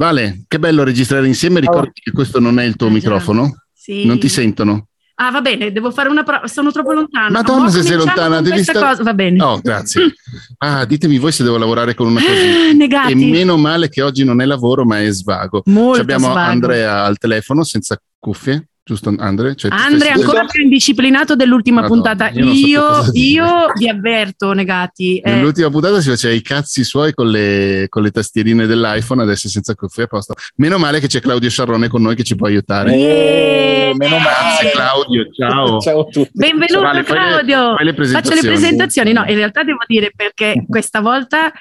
Vale, che bello registrare insieme. Ricordi che questo non è il tuo Ah, già. microfono? Sì. Non ti sentono? Ah, va bene, devo fare una prova. Sono troppo lontana. Madonna, Ma se sei lontana, devi stare- cosa. Va bene. Oh, grazie. Ah, ditemi voi se devo lavorare con una così. Ah, negati. E meno male che oggi non è lavoro, ma è svago. Molto Ci abbiamo svago. Andrea al telefono senza cuffie, giusto Andre? Cioè, Andre è ancora più indisciplinato dell'ultima Madonna, puntata. io so Io, vi avverto, negati. eh, Nell'ultima puntata si faceva i cazzi suoi con le, con le tastierine dell'iPhone, adesso senza cuffie a posto. Meno male che c'è Claudio Sciarrone con noi che ci può aiutare. Eh, meno Grazie male. Claudio, ciao. Ciao a tutti. Benvenuto Vale, fai le- Claudio. fai le Faccio le presentazioni. No, in realtà devo dire perché questa volta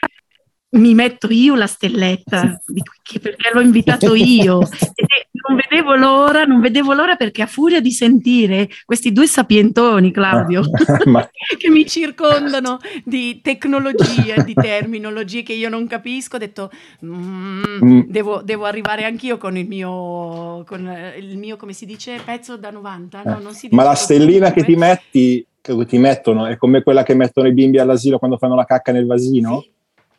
mi metto io la stelletta perché l'ho invitato io. non vedevo l'ora, non vedevo l'ora perché a furia di sentire questi due sapientoni, Claudio, Ma- che mi circondano di tecnologie, di terminologie che io non capisco, ho detto "Mm, Mm. devo, devo arrivare anch'io con il mio, con eh, il mio, come si dice, pezzo da 90. No, non si dice Ma la stellina che ti metti, che ti mettono, è come quella che mettono i bimbi all'asilo quando fanno la cacca nel vasino? Sì.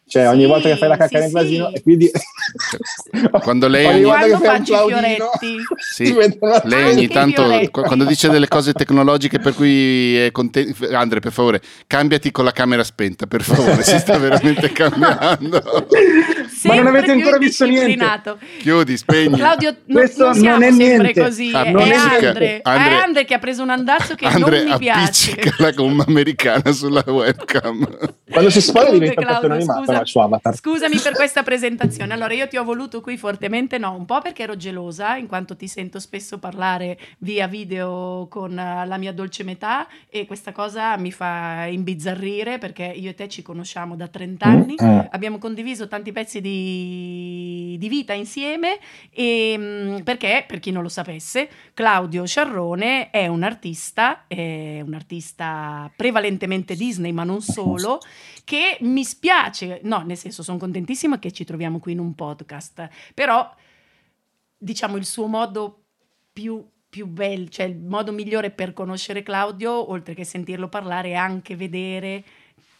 Cioè, ogni Sì, volta che fai la cacca sì, nel sì. vasino, e quindi Quando lei ogni ogni- volta che Quando fai un faccio i plaudino, fioretti. Sì, la lei ogni tanto quando dice delle cose tecnologiche per cui è contento Andre per favore cambiati con la camera spenta per favore si sta veramente cambiando Ma non avete ancora visto niente. chiudi spegni Claudio, no- Questo non siamo non è sempre niente. così. Ah, è non Andre. È Andre- Andre che ha preso un andazzo che Andre non mi piace. appiccicala come un'americana sulla webcam quando si spoiler diventa un cartone Claudio, animato no, il suo avatar. Scusami per questa presentazione. Allora, io ti ho voluto qui fortemente, no, un po' perché ero gelosa, in quanto ti sento spesso parlare via video con eh, la mia dolce metà e questa cosa mi fa imbizzarrire perché io e te ci conosciamo da 30 anni. Mm. Abbiamo condiviso tanti pezzi di, di vita insieme e mh, perché, per chi non lo sapesse, Claudio Sciarrone è un artista, è un artista prevalentemente Disney, ma non solo, che mi spiace, no, nel senso sono contentissima che ci troviamo qui in un podcast, però diciamo il suo modo più, più bello, cioè il modo migliore per conoscere Claudio, oltre che sentirlo parlare, è anche vedere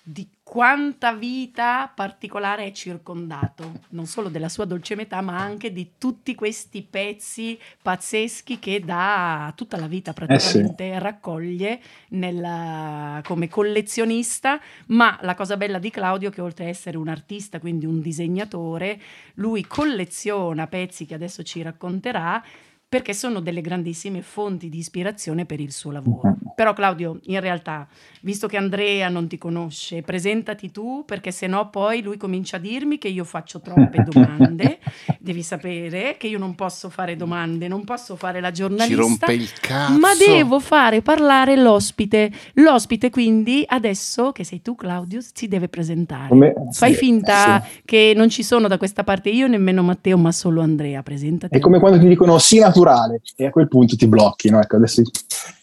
di quanta vita particolare è circondato, non solo della sua dolce metà, ma anche di tutti questi pezzi pazzeschi che da tutta la vita praticamente raccoglie nella- come collezionista. Ma la cosa bella di Claudio che oltre a essere un artista, quindi un disegnatore, lui colleziona pezzi che adesso ci racconterà perché sono delle grandissime fonti di ispirazione per il suo lavoro. Però Claudio, in realtà, visto che Andrea non ti conosce, presentati tu perché sennò poi lui comincia a dirmi che io faccio troppe domande. Devi sapere che io non posso fare domande, non posso fare la ci giornalista. rompe il cazzo Ma devo fare parlare l'ospite. L'ospite, quindi, adesso che sei tu, Claudio, si deve presentare. Come- Fai sì, finta sì. che non ci sono da questa parte io, nemmeno Matteo, ma solo Andrea. Presentati. È come quando ti dicono sì naturale e a quel punto ti blocchi, no? Ecco, adesso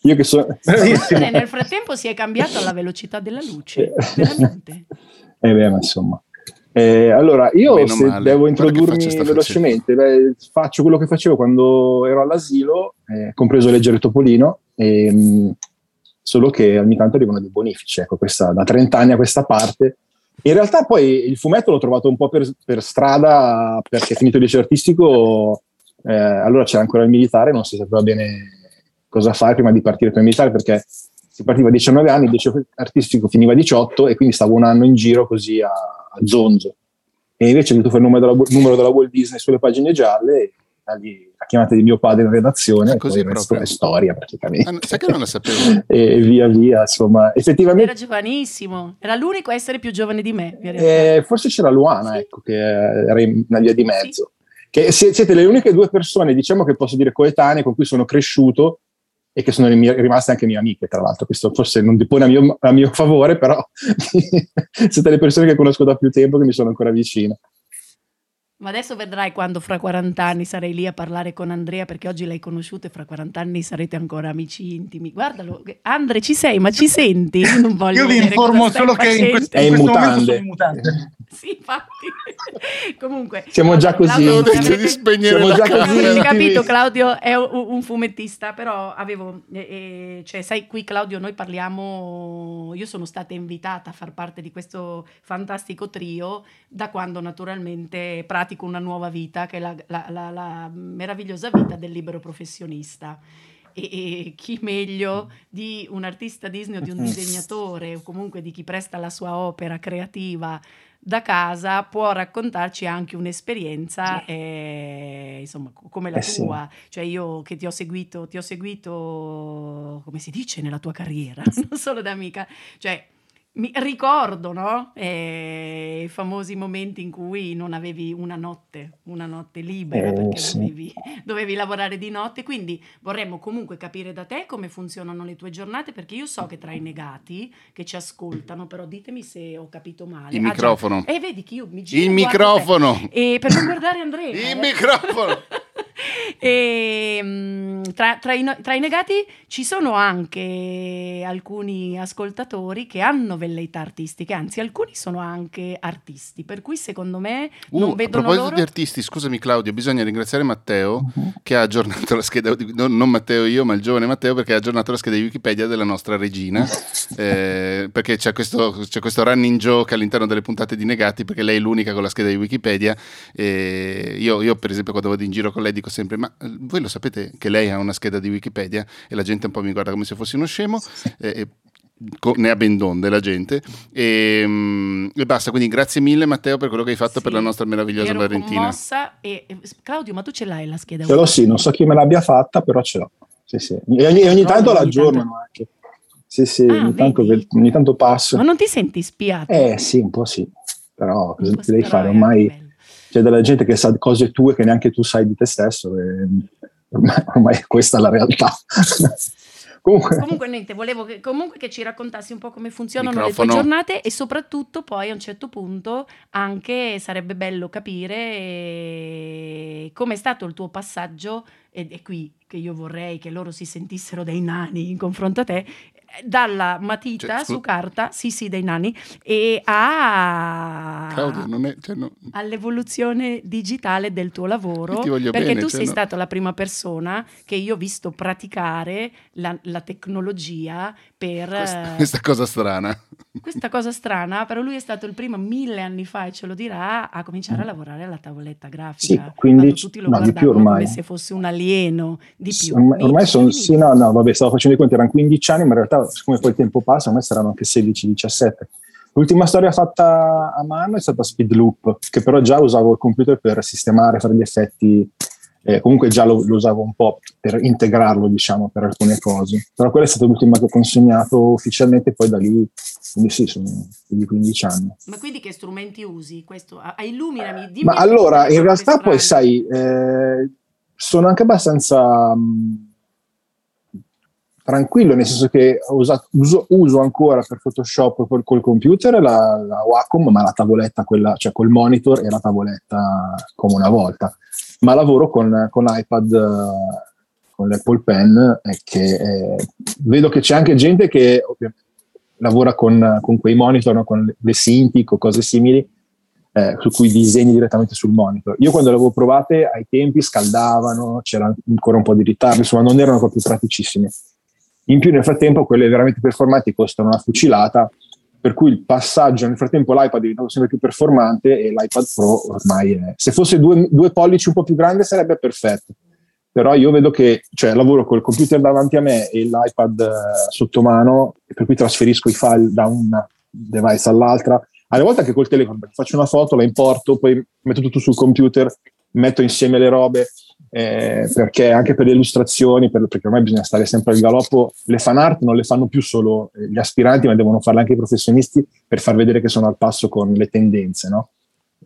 io che sono Eh, nel frattempo si è cambiato alla velocità della luce, veramente. Eh beh, ma insomma. Eh, allora, io Meno se male. devo introdurmi velocemente, beh, faccio quello che facevo quando ero all'asilo, eh, compreso leggere Topolino, e, mh, solo che ogni tanto arrivano dei bonifici, ecco, questa, da 30 anni a questa parte. In realtà poi il fumetto l'ho trovato un po' per, per strada perché finito il liceo artistico, eh, allora c'era ancora il militare, non si sapeva bene cosa fare prima di partire per il militare perché si partiva a 19 anni, il liceo artistico finiva a 18 e quindi stavo un anno in giro così a, a zonzo. E invece ho fuori il numero della, numero della Walt Disney sulle pagine gialle, e da lì la chiamata di mio padre in redazione, e così proprio? è storia praticamente. Ah, sai che non la sapevo E via via, insomma, effettivamente Era giovanissimo, era l'unico a essere più giovane di me. eh, forse c'era Luana, Sì. ecco, che era in una via di mezzo. Che si- siete le uniche due persone, diciamo che posso dire coetanee, con cui sono cresciuto e che sono rim- rimaste anche mie amiche, tra l'altro. Questo forse non dipone a mio, a mio favore, però siete le persone che conosco da più tempo che mi sono ancora vicine. Ma adesso vedrai quando fra 40 anni sarei lì a parlare con Andrea, perché oggi l'hai conosciuto e fra 40 anni sarete ancora amici intimi. Guardalo, Andre, ci sei, ma ci senti? Non voglio Io vi informo solo che in questo, È in questo momento mutande. sono in mutande. Sì, infatti. Comunque, Siamo già così Claudio, avete- spegnere Siamo già così. Avete capito, Claudio è un, fumettista, però avevo, eh, cioè, sai, qui Claudio, noi parliamo, io sono stata invitata a far parte di questo fantastico trio da quando naturalmente pratico pratico una nuova vita, che è la, la, la, la meravigliosa vita del libero professionista. E, e, chi meglio di un artista Disney o di un disegnatore o comunque di chi presta la sua opera creativa da casa può raccontarci anche un'esperienza eh, insomma come la eh tua sì. cioè io che ti ho seguito ti ho seguito come si dice nella tua carriera non solo da amica cioè mi ricordo, no? Eh, I famosi momenti in cui non avevi una notte, una notte libera, eh, perché sì. dovevi, dovevi, lavorare di notte. Quindi vorremmo comunque capire da te come funzionano le tue giornate, perché io so che tra i negati che ci ascoltano, però ditemi se ho capito male. Il ah, microfono. E eh, vedi che io mi giro. Il microfono. E per non guardare Andrea. Il eh. microfono. e, mm, tra, tra, i, tra, i, negati ci sono anche alcuni ascoltatori che hanno velleità artistiche, anzi alcuni sono anche artisti, per cui secondo me uh, non vedono A proposito loro... di artisti, scusami Claudio, bisogna ringraziare Matteo uh-huh. che ha aggiornato la scheda, non, non, Matteo io, ma il giovane Matteo perché ha aggiornato la scheda di Wikipedia della nostra regina, eh, perché c'è questo, c'è questo, running joke all'interno delle puntate di negati, perché lei è l'unica con la scheda di Wikipedia. Eh, io, io per esempio quando vado in giro con lei dico sempre, ma voi lo sapete che lei ha una scheda di Wikipedia e la gente un po' mi guarda come se fossi uno scemo. Eh, ne ha ben donde la gente. E, mm, e, basta quindi grazie mille Matteo per quello che hai fatto sì, per la nostra meravigliosa ero Valentina. e, Claudio ma tu ce l'hai la scheda? Ce l'ho sì non so chi me l'abbia fatta però ce l'ho. Sì, sì. e ogni, ogni tanto la aggiornano anche. Sì sì ah, ogni, tanto, ogni, tanto, passo. Ma non ti senti spiato? eh sì un po' sì. Però cosa devi fare ormai c'è della gente che sa cose tue che neanche tu sai di te stesso e ormai, ormai questa è la realtà. comunque. comunque niente, volevo che, comunque che ci raccontassi un po' come funzionano Microfono. le tue giornate e soprattutto poi a un certo punto anche sarebbe bello capire eh, come è stato il tuo passaggio ed è qui che io vorrei che loro si sentissero dei nani in confronto a te, dalla matita cioè, su carta, sì sì dei nani, e a... Claudio, è, cioè, no. all'evoluzione digitale del tuo lavoro, perché bene, tu cioè, sei no. stata la prima persona che io ho visto praticare la, la tecnologia per... Questa, questa, cosa strana. Questa cosa strana, però lui è stato il primo mille anni fa, e ce lo dirà, a cominciare a lavorare alla tavoletta grafica. Sì, quindi tutti lo no, di più ormai. come se fosse un alieno, di più. Sì, ormai, ormai sono, sì, no, no, vabbè, stavo facendo i conti, erano 15 anni, ma in realtà siccome poi il tempo passa, ormai saranno anche 16-17. L'ultima storia fatta a mano è stata Speed Loop, che però già usavo il computer per sistemare, fare gli effetti, eh, comunque già lo, lo, usavo un po' per integrarlo, diciamo, per alcune cose. Però quella è stata l'ultima che ho consegnato ufficialmente, poi da lì, quindi sì, sono più di 15 anni. Ma quindi che strumenti usi? Questo, illuminami, dimmi. Ma allora, in realtà poi sai, eh, sono anche abbastanza... Mh, tranquillo, nel senso che usato, uso, uso, ancora per Photoshop col, col computer la, la, Wacom, ma la tavoletta, quella, cioè col monitor e la tavoletta come una volta. Ma lavoro con, con iPad, con l'Apple Pen, e che eh, vedo che c'è anche gente che lavora con, con quei monitor, no? con le Cintiq o cose simili, eh, su cui disegni direttamente sul monitor. Io quando le avevo provate ai tempi scaldavano, c'era ancora un po' di ritardo, insomma non erano proprio praticissime. In più nel frattempo quelle veramente performanti costano una fucilata, per cui il passaggio nel frattempo l'iPad è diventato sempre più performante e l'iPad Pro ormai è... Se fosse due, due pollici un po' più grande sarebbe perfetto, però io vedo che cioè, lavoro col computer davanti a me e l'iPad eh, sotto mano, per cui trasferisco i file da un device all'altra, alle volte anche col telefono, faccio una foto, la importo, poi metto tutto sul computer, metto insieme le robe, eh, perché anche per le illustrazioni, per, perché ormai bisogna stare sempre al galoppo, le fan art non le fanno più solo eh, gli aspiranti, ma devono farle anche i professionisti per far vedere che sono al passo con le tendenze, no?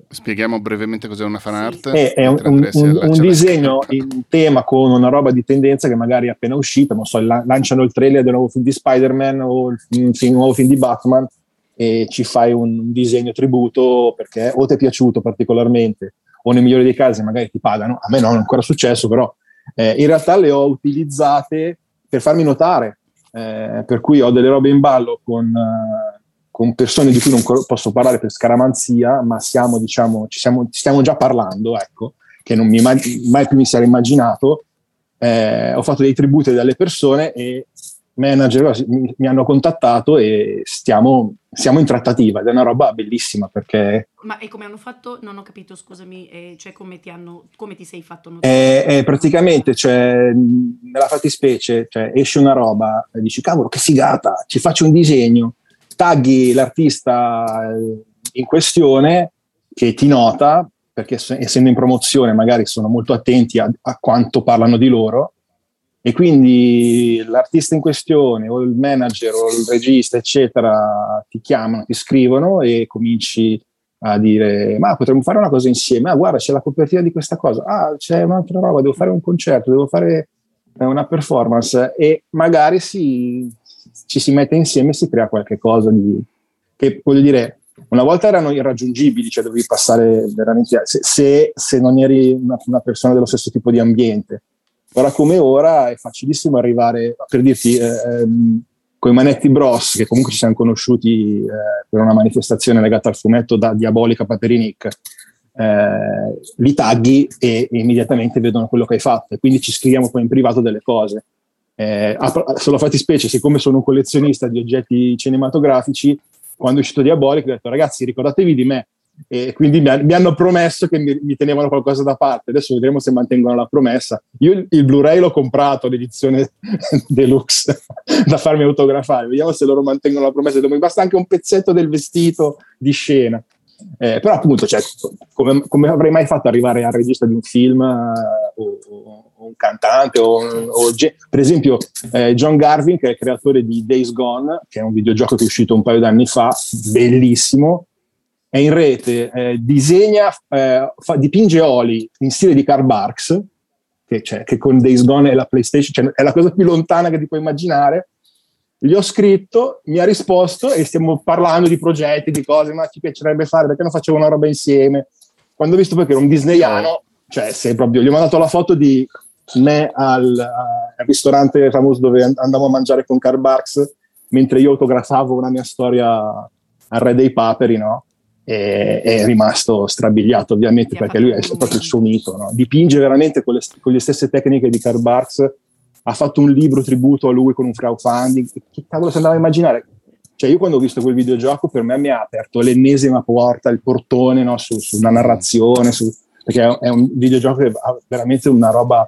Spieghiamo brevemente cos'è una fan art. È, è un, un, un, un disegno in tema con una roba di tendenza che magari è appena uscita, non so, lanciano il trailer del nuovo film di Spider-Man o il, film, nuovo film di Batman e ci fai un disegno tributo perché o ti è piaciuto particolarmente o nel migliore dei casi magari ti pagano, a me non è ancora successo, però eh, in realtà le ho utilizzate per farmi notare, eh, per cui ho delle robe in ballo con, uh, con, persone di cui non posso parlare per scaramanzia, ma siamo, diciamo, ci, siamo, ci stiamo già parlando, ecco, che non mi mai, mai più mi sarei immaginato. Eh, ho fatto dei tributi dalle persone e manager mi, mi hanno contattato e stiamo, siamo in trattativa ed è una roba bellissima perché... Ma e come hanno fatto? Non ho capito, scusami, eh, cioè come ti, hanno, come ti sei fatto notare? Eh, eh, praticamente, cioè, nella fattispecie, cioè, esce una roba e dici, cavolo, che figata, ci faccio un disegno, tagli l'artista eh, in questione che ti nota, perché essendo in promozione magari sono molto attenti a, a quanto parlano di loro, e quindi l'artista in questione o il manager o il regista eccetera ti chiamano, ti scrivono e cominci a dire ma potremmo fare una cosa insieme, ah guarda c'è la copertina di questa cosa, ah c'è un'altra roba, devo fare un concerto, devo fare eh, una performance. E magari si, ci si mette insieme e si crea qualche cosa di, che voglio dire una volta erano irraggiungibili, cioè dovevi passare veramente se, se, se non eri una, una persona dello stesso tipo di ambiente Ora come ora è facilissimo arrivare, per dirti, eh, ehm, con i Manetti Bros, che comunque ci siamo conosciuti eh, per una manifestazione legata al fumetto da Diabolica Paperinic, eh, li tagghi e, e, immediatamente vedono quello che hai fatto e quindi ci scriviamo poi in privato delle cose. Eh, solo fatti specie, siccome sono un collezionista di oggetti cinematografici, quando è uscito Diabolica ho detto ragazzi ricordatevi di me, e quindi mi, mi, hanno promesso che mi, mi, tenevano qualcosa da parte. Adesso vedremo se mantengono la promessa. Io il, il Blu-ray l'ho comprato, l'edizione deluxe, da farmi autografare. Vediamo se loro mantengono la promessa. Mi basta anche un pezzetto del vestito di scena. Eh, però appunto, cioè, come, come, avrei mai fatto arrivare al regista di un film uh, o, o, un cantante o, o per esempio eh, John Garvin che è il creatore di Days Gone che è un videogioco che è uscito un paio d'anni fa bellissimo è in rete, eh, disegna, eh, fa, dipinge oli in stile di Karl Barks, che, cioè, che, con Days Gone è la PlayStation, cioè, è la cosa più lontana che ti puoi immaginare. Gli ho scritto, mi ha risposto e stiamo parlando di progetti, di cose, ma ci piacerebbe fare, perché non facevo una roba insieme. Quando ho visto perché era un disneyano, cioè sei proprio, gli ho mandato la foto di me al, al ristorante famoso dove andavo a mangiare con Karl Barks, mentre io autografavo una mia storia al Re dei Paperi, no? È, è rimasto strabiliato ovviamente perché lui è proprio il suo mito, no? dipinge veramente con le, con le, stesse tecniche di Karl Barks, ha fatto un libro tributo a lui con un crowdfunding, che cavolo si andava a immaginare? Cioè io quando ho visto quel videogioco per me mi ha aperto l'ennesima porta, il portone no? su, su, una narrazione, su, perché è, è, un videogioco che ha veramente una roba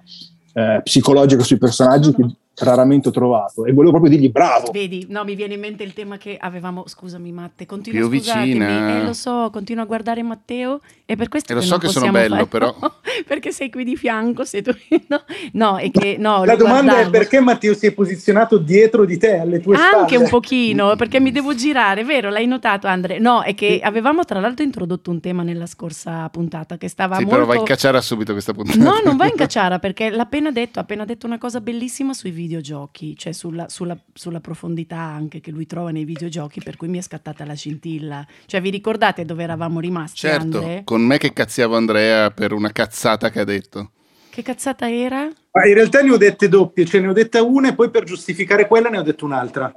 eh, psicologica sui personaggi che raramente ho trovato e volevo proprio dirgli bravo. Vedi, no, mi viene in mente il tema che avevamo, scusami Matte, continua Più vicina. Eh, lo so, continua a guardare Matteo e per questo e lo so che sono bello fare, però perché sei qui di fianco, sei tu no, no, è che no, La domanda guardavo. è perché Matteo si è posizionato dietro di te alle tue Anche spalle. Anche un pochino, perché mi devo girare, vero? L'hai notato Andre? No, è che sì. avevamo tra l'altro introdotto un tema nella scorsa puntata che stava sì, molto però vai in cacciara subito questa puntata. No, non vai in cacciara perché l'ha appena detto, ha appena detto una cosa bellissima sui video videogiochi, cioè sulla, sulla, sulla, profondità anche che lui trova nei videogiochi, per cui mi è scattata la scintilla. Cioè, vi ricordate dove eravamo rimasti? Certo, Andre? con me che cazziavo Andrea per una cazzata che ha detto. Che cazzata era? Ma in realtà ne ho dette doppie, cioè ne ho detta una e poi per giustificare quella ne ho detto un'altra.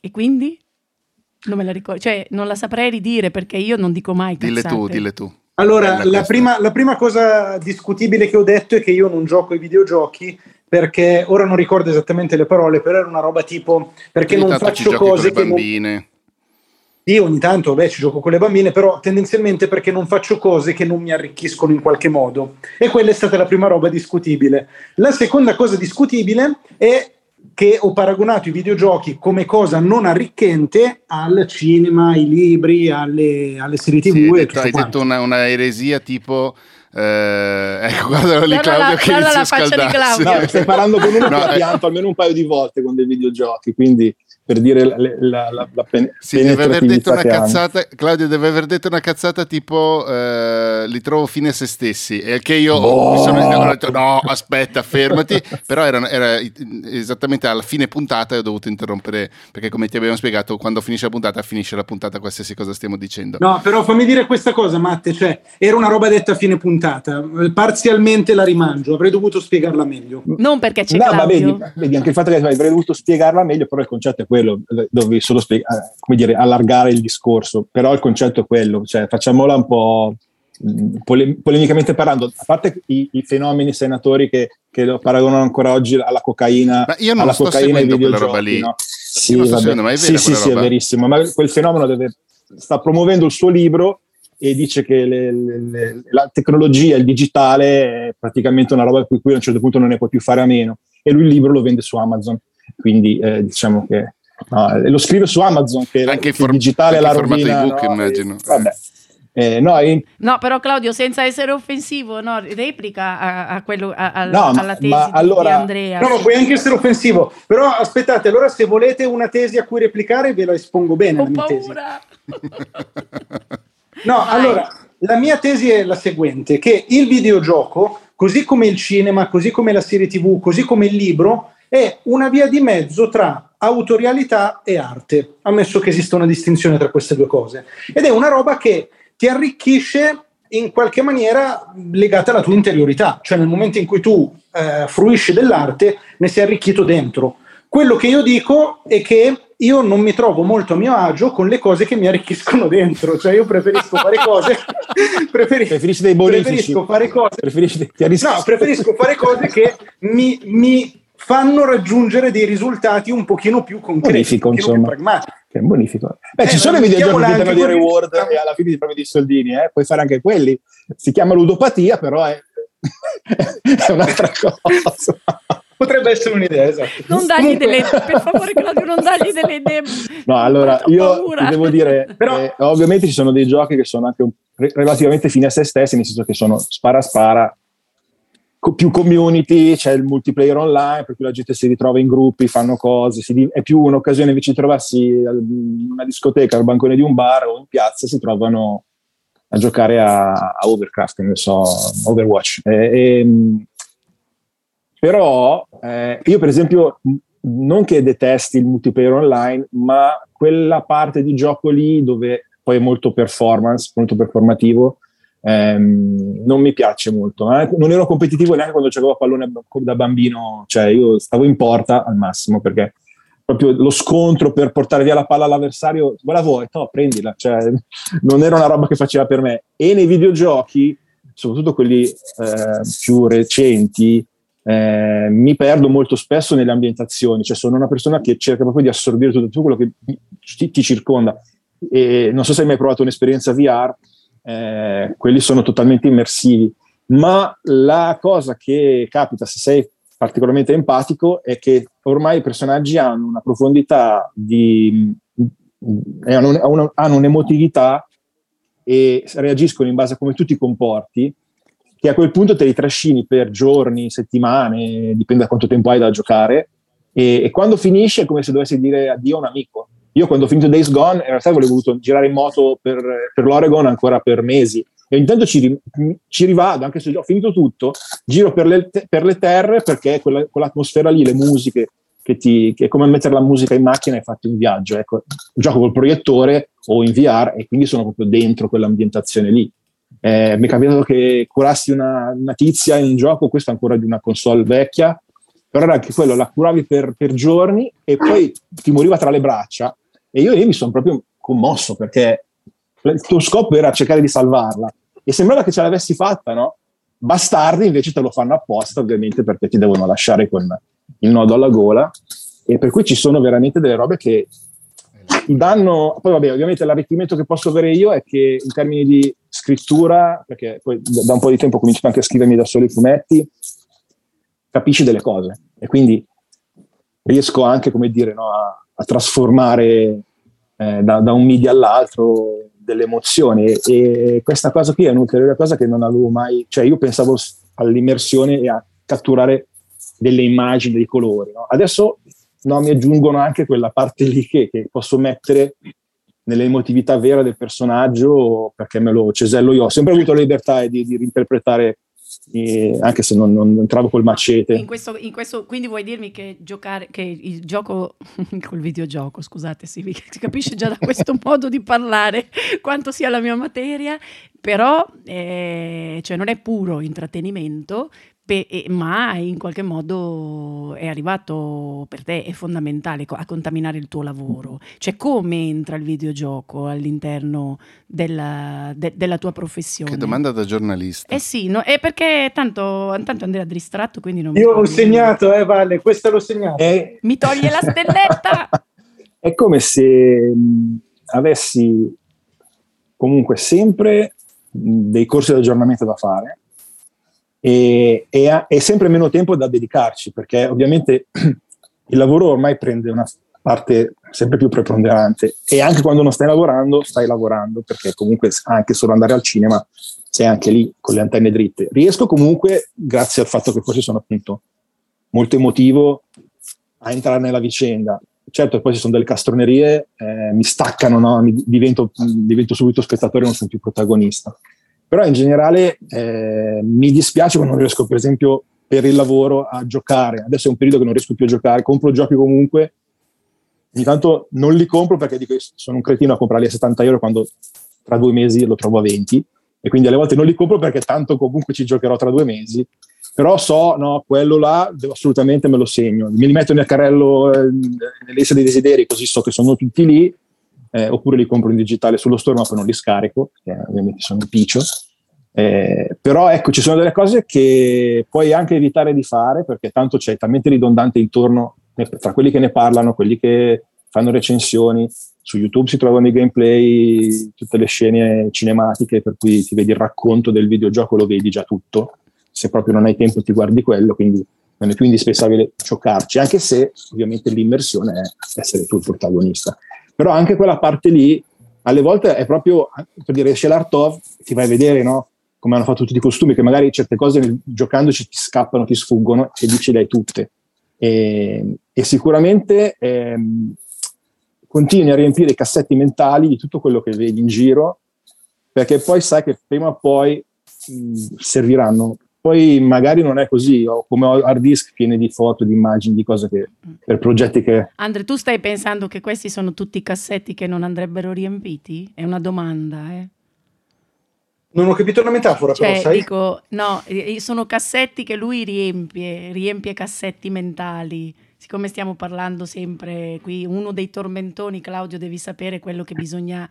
E quindi? Non me la ricordo, cioè non la saprei ridire perché io non dico mai cazzate. Dille tu, dille tu. Allora, la prima, la prima, cosa discutibile che ho detto è che io non gioco ai videogiochi perché ora non ricordo esattamente le parole, però era una roba tipo perché non faccio cose che bambine. Non... Io ogni tanto beh, ci gioco con le bambine, però tendenzialmente perché non faccio cose che non mi arricchiscono in qualche modo. E quella è stata la prima roba discutibile. La seconda cosa discutibile è che ho paragonato i videogiochi come cosa non arricchente al cinema, ai libri, alle, alle serie tv. Sì, hai detto, hai detto una, una, eresia tipo eh, ecco, guardalo lì Claudio la, che inizia a scaldarsi. No, stai parlando con uno no, che ha pianto almeno un paio di volte con dei videogiochi, quindi per dire la, la, la, la pen- sì, deve aver detto una cazzata Claudio deve aver detto una cazzata tipo eh, li trovo fine a se stessi. E che io oh. mi sono ho detto no aspetta fermati. Però era, era, esattamente alla fine puntata e ho dovuto interrompere perché come ti abbiamo spiegato quando finisce la puntata finisce la puntata qualsiasi cosa stiamo dicendo. No però fammi dire questa cosa Matte cioè era una roba detta a fine puntata. Parzialmente la rimangio avrei dovuto spiegarla meglio. Non perché c'è no, ma vedi, vedi anche il fatto che avrei dovuto spiegarla meglio però il concetto è quello, dovevi solo spiegare, come dire, allargare il discorso, però il concetto è quello, cioè facciamola un po', pole- polemicamente parlando, a parte i, i fenomeni senatori che, che, lo paragonano ancora oggi alla cocaina, ma io non alla sto cocaina e quella roba lì. No? Sì, vabbè. ma è sì, sì, sì, è verissimo. Ma quel fenomeno deve, sta promuovendo il suo libro e dice che le, le, le, la tecnologia, il digitale è praticamente una roba di cui a un certo punto non ne puoi più fare a meno. E lui il libro lo vende su Amazon. Quindi eh, diciamo che no, lo scrive su Amazon che, anche che il digitale è la rovina. Ebook, no? immagino. Vabbè. Eh, no, in... no, però Claudio, senza essere offensivo, no, replica a, a quello, a, a, no, alla tesi ma, di, allora, di Andrea. No, no, puoi anche essere offensivo. Però aspettate, allora se volete una tesi a cui replicare, ve la espongo bene. Ho la mia paura. no, Vai. allora, la mia tesi è la seguente, che il videogioco, così come il cinema, così come la serie tv, così come il libro, è una via di mezzo tra autorialità e arte, ammesso che esista una distinzione tra queste due cose. Ed è una roba che ti arricchisce in qualche maniera legata alla tua interiorità, cioè nel momento in cui tu eh, fruisci dell'arte ne sei arricchito dentro. Quello che io dico è che io non mi trovo molto a mio agio con le cose che mi arricchiscono dentro, cioè io preferisco fare cose preferi- preferisci dei bonifici. preferisco fare cose Preferisci dei- no, preferisco fare cose che mi, mi fanno raggiungere dei risultati un pochino più concreti, Bonifico, un pochino insomma. più pragmatici. Che bonifico. Beh, ci Eh, sono i videogiochi che mettiamola danno dei reward e alla fine ti trovi dei soldini, eh? puoi fare anche quelli. Si chiama ludopatia, però è, è un'altra cosa. Potrebbe essere un'idea, esatto. Non dagli delle, per favore Claudio, non dagli delle idee. No, allora io devo dire, Però- eh, ovviamente ci sono dei giochi che sono anche un- re- relativamente fini a se stessi, nel senso che sono spara spara, più community, c'è il multiplayer online, per cui la gente si ritrova in gruppi, fanno cose, di- è più un'occasione invece di trovarsi in una discoteca, al bancone di un bar o in piazza, si trovano a giocare a, a Overcraft, ne so, Overwatch. Eh, ehm, però eh, io per esempio non che detesti il multiplayer online, ma quella parte di gioco lì dove poi è molto performance, molto performativo, ehm, non mi piace molto. Eh, Non ero competitivo neanche quando giocavo a pallone da bambino, cioè io stavo in porta al massimo perché proprio lo scontro per portare via la palla all'avversario, me la vuoi? No, prendila, cioè, non era una roba che faceva per me. E nei videogiochi, soprattutto quelli eh, più recenti, eh, mi perdo molto spesso nelle ambientazioni, cioè sono una persona che cerca proprio di assorbire tutto, tutto quello che ti, ti circonda. E non so se hai mai provato un'esperienza VR, eh, quelli sono totalmente immersivi, ma la cosa che capita se sei particolarmente empatico è che ormai i personaggi hanno una profondità di eh, hanno, un- hanno un'emotività e reagiscono in base a come tu ti comporti che a quel punto te li trascini per giorni, settimane, dipende da quanto tempo hai da giocare e, e quando finisce è come se dovessi dire addio a un amico. Io quando ho finito Days Gone in realtà volevo voluto girare in moto per, per l'Oregon ancora per mesi e ogni tanto ci, ci rivado, anche se ho finito tutto, giro per le, per le terre perché quella, quell'atmosfera lì, le musiche, che, ti, che è come mettere la musica in macchina e fatti un viaggio. Ecco, gioco col proiettore o in VR e quindi sono proprio dentro quell'ambientazione lì. Eh, mi è capitato che curassi una, una tizia in un gioco, questo ancora di una console vecchia, però era anche quello, la curavi per, per giorni e poi ti moriva tra le braccia e io lì mi sono proprio commosso perché il tuo scopo era cercare di salvarla. E sembrava che ce l'avessi fatta, no? Bastardi invece te lo fanno apposta, ovviamente, perché ti devono lasciare con il nodo alla gola. E per cui ci sono veramente delle robe che danno, poi vabbè, ovviamente l'arricchimento che posso avere io è che in termini di scrittura, perché poi da un po' di tempo ho cominciato anche a scrivermi da solo i fumetti, capisci delle cose. E quindi riesco anche, come dire, no, a, a trasformare eh, da, da un media all'altro delle emozioni e, questa cosa qui è un'ulteriore cosa che non avevo mai, cioè io pensavo all'immersione e a catturare delle immagini, dei colori. no? Adesso no, mi aggiungono anche quella parte lì che, che posso mettere nell'emotività vera del personaggio perché me lo cesello io. Ho sempre avuto la libertà di, di reinterpretare, eh, anche se non, non entravo col macete. In questo, in questo- quindi vuoi dirmi che giocare, che il gioco col videogioco, scusate, si, si capisce già da questo modo di parlare quanto sia la mia materia. però eh, cioè non è puro intrattenimento, Pe- ma in qualche modo è arrivato per te, è fondamentale a contaminare il tuo lavoro. Cioè come entra il videogioco all'interno della, de- della tua professione? Che domanda da giornalista. Eh sì, no, è perché tanto, tanto Andrea è distratto, quindi non Io ho segnato, eh Vale, questa l'ho segnato. È, Mi toglie la stelletta! è come se mh, avessi comunque sempre mh, dei corsi di aggiornamento da fare e, e, e sempre meno tempo da dedicarci perché ovviamente il lavoro ormai prende una parte sempre più preponderante. E anche quando non stai lavorando stai lavorando perché comunque anche solo andare al cinema sei anche lì con le antenne dritte. Riesco comunque grazie al fatto che forse sono appunto molto emotivo a entrare nella vicenda. Certo poi ci sono delle castronerie eh, mi staccano no? mi divento, divento subito spettatore non sono più protagonista però in generale eh, mi dispiace quando non riesco, per esempio, per il lavoro a giocare. Adesso è un periodo che non riesco più a giocare, compro giochi comunque. Ogni tanto non li compro perché dico sono un cretino a comprarli a 70 euro quando tra due mesi lo trovo a 20 e quindi alle volte non li compro perché tanto comunque ci giocherò tra due mesi però so, no, quello là devo assolutamente me lo segno, me li metto nel carrello, eh, nelle dei desideri, così so che sono tutti lì eh, oppure li compro in digitale sullo store ma poi non li scarico, perché ovviamente sono un piccio. Eh, però ecco, ci sono delle cose che puoi anche evitare di fare perché tanto c'è talmente ridondante intorno tra quelli che ne parlano, quelli che fanno recensioni. Su YouTube si trovano i gameplay, tutte le scene cinematiche per cui ti vedi il racconto del videogioco, lo vedi già tutto. Se proprio non hai tempo ti guardi quello, quindi non è più indispensabile giocarci, anche se ovviamente l'immersione è essere tu il protagonista però anche quella parte lì alle volte è proprio per dire esce l'Artov ti vai a vedere no? come hanno fatto tutti i costumi che magari certe cose giocandoci ti scappano, ti sfuggono e dici le hai tutte e, e sicuramente ehm, continui a riempire i cassetti mentali di tutto quello che vedi in giro perché poi sai che prima o poi mh, serviranno poi magari non è così, ho come hard disk piene di foto, di immagini, di cose che per progetti che... Andre, tu stai pensando che questi sono tutti cassetti che non andrebbero riempiti? È una domanda, eh? Non ho capito la metafora, cioè, però, sai? dico, no, sono cassetti che lui riempie, riempie cassetti mentali. Siccome stiamo parlando sempre qui, uno dei tormentoni, Claudio, devi sapere quello che bisogna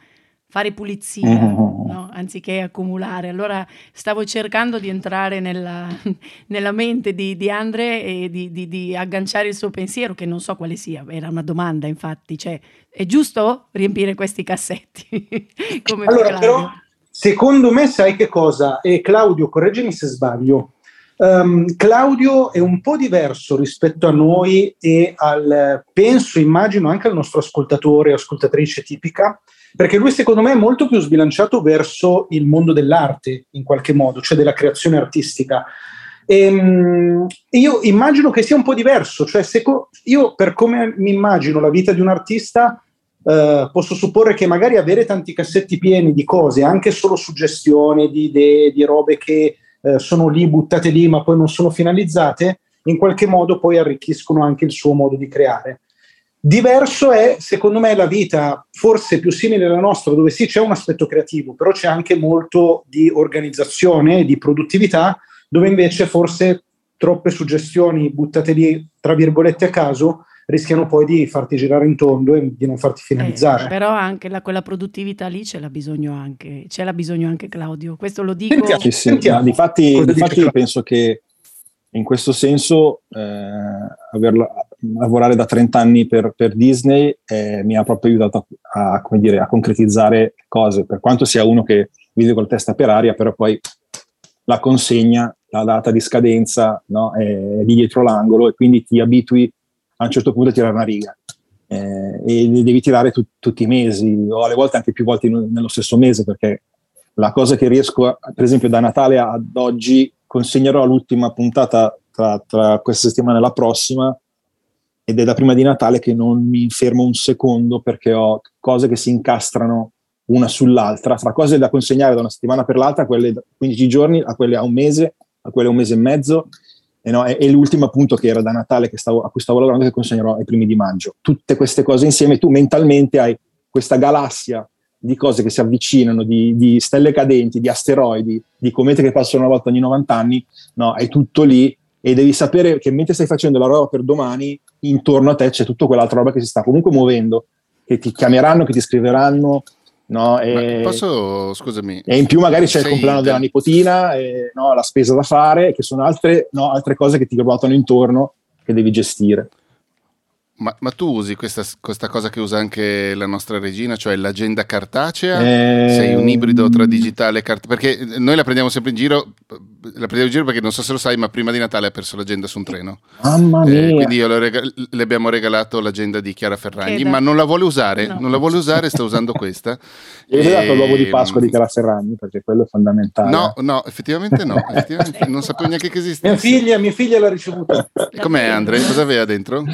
fare pulizia, mm-hmm. no? anziché accumulare. Allora stavo cercando di entrare nella, nella mente di, di Andre e di, di, di, agganciare il suo pensiero, che non so quale sia, era una domanda infatti, cioè è giusto riempire questi cassetti? Come allora, però, secondo me sai che cosa? E Claudio, correggimi se sbaglio. Um, Claudio è un po' diverso rispetto a noi e al, penso, immagino anche al nostro ascoltatore o ascoltatrice tipica, perché lui secondo me è molto più sbilanciato verso il mondo dell'arte in qualche modo, cioè della creazione artistica. E, um, io immagino che sia un po' diverso, cioè co- io per come mi immagino la vita di un artista Uh, posso supporre che magari avere tanti cassetti pieni di cose, anche solo suggestioni, di idee, di robe che uh, sono lì buttate lì ma poi non sono finalizzate, in qualche modo poi arricchiscono anche il suo modo di creare. Diverso è, secondo me, la vita forse più simile alla nostra, dove sì c'è un aspetto creativo, però c'è anche molto di organizzazione, di produttività, dove invece forse troppe suggestioni buttate lì, tra virgolette, a caso, rischiano poi di farti girare in tondo e di non farti finalizzare. Eh, però anche la, quella produttività lì ce l'ha bisogno anche, ce l'ha bisogno anche Claudio. Questo lo dico. Sentiamo, sì, sì. Sentiamo. Difatti, difatti penso che in questo senso eh, averla, lavorare da 30 anni per, per Disney eh, mi ha proprio aiutato a, a, dire, a, concretizzare cose, per quanto sia uno che vive col testa per aria, però poi la consegna, la data di scadenza no, è, di dietro l'angolo e quindi ti abitui a un certo punto a tirare una riga. Eh, e devi tirare tu, tutti i mesi o alle volte anche più volte in, nello stesso mese perché la cosa che riesco, a, per esempio da Natale ad oggi consegnerò l'ultima puntata tra, tra questa settimana e la prossima ed è da prima di Natale che non mi fermo un secondo perché ho cose che si incastrano una sull'altra, fra cose da consegnare da una settimana per l'altra, quelle da 15 giorni, a quelle a un mese, a quelle a un mese e mezzo, e, no, e, e l'ultimo appunto che era da Natale stavo, a cui stavo lavorando che consegnerò ai primi di maggio. Tutte queste cose insieme, tu mentalmente hai questa galassia di cose che si avvicinano, di, di, stelle cadenti, di asteroidi, di comete che passano una volta ogni 90 anni, no, è tutto lì e devi sapere che mentre stai facendo la roba per domani, intorno a te c'è tutta quell'altra roba che si sta comunque muovendo, che ti chiameranno, che ti scriveranno. No, e, posso, scusami. E in più magari c'è il compleanno della nipotina, e, no, la spesa da fare, che sono altre, no, altre cose che ti ruotano intorno che devi gestire. Ma, ma, tu usi questa, questa, cosa che usa anche la nostra regina, cioè l'agenda cartacea? Eh... Sei un ibrido tra digitale e cartacea? Perché noi la prendiamo sempre in giro, la prendiamo in giro perché non so se lo sai, ma prima di Natale ha perso l'agenda su un treno. Mamma eh, mia! Eh, quindi rega- le abbiamo regalato l'agenda di Chiara Ferragni, ma non la vuole usare, no. non la vuole usare, sta usando questa. E hai dato l'uovo di Pasqua di Chiara Ferragni, perché quello è fondamentale. No, no, effettivamente no, effettivamente non sapevo neanche che esistesse. Mia figlia, mia figlia l'ha ricevuta. Com'è Andre? Cosa aveva dentro?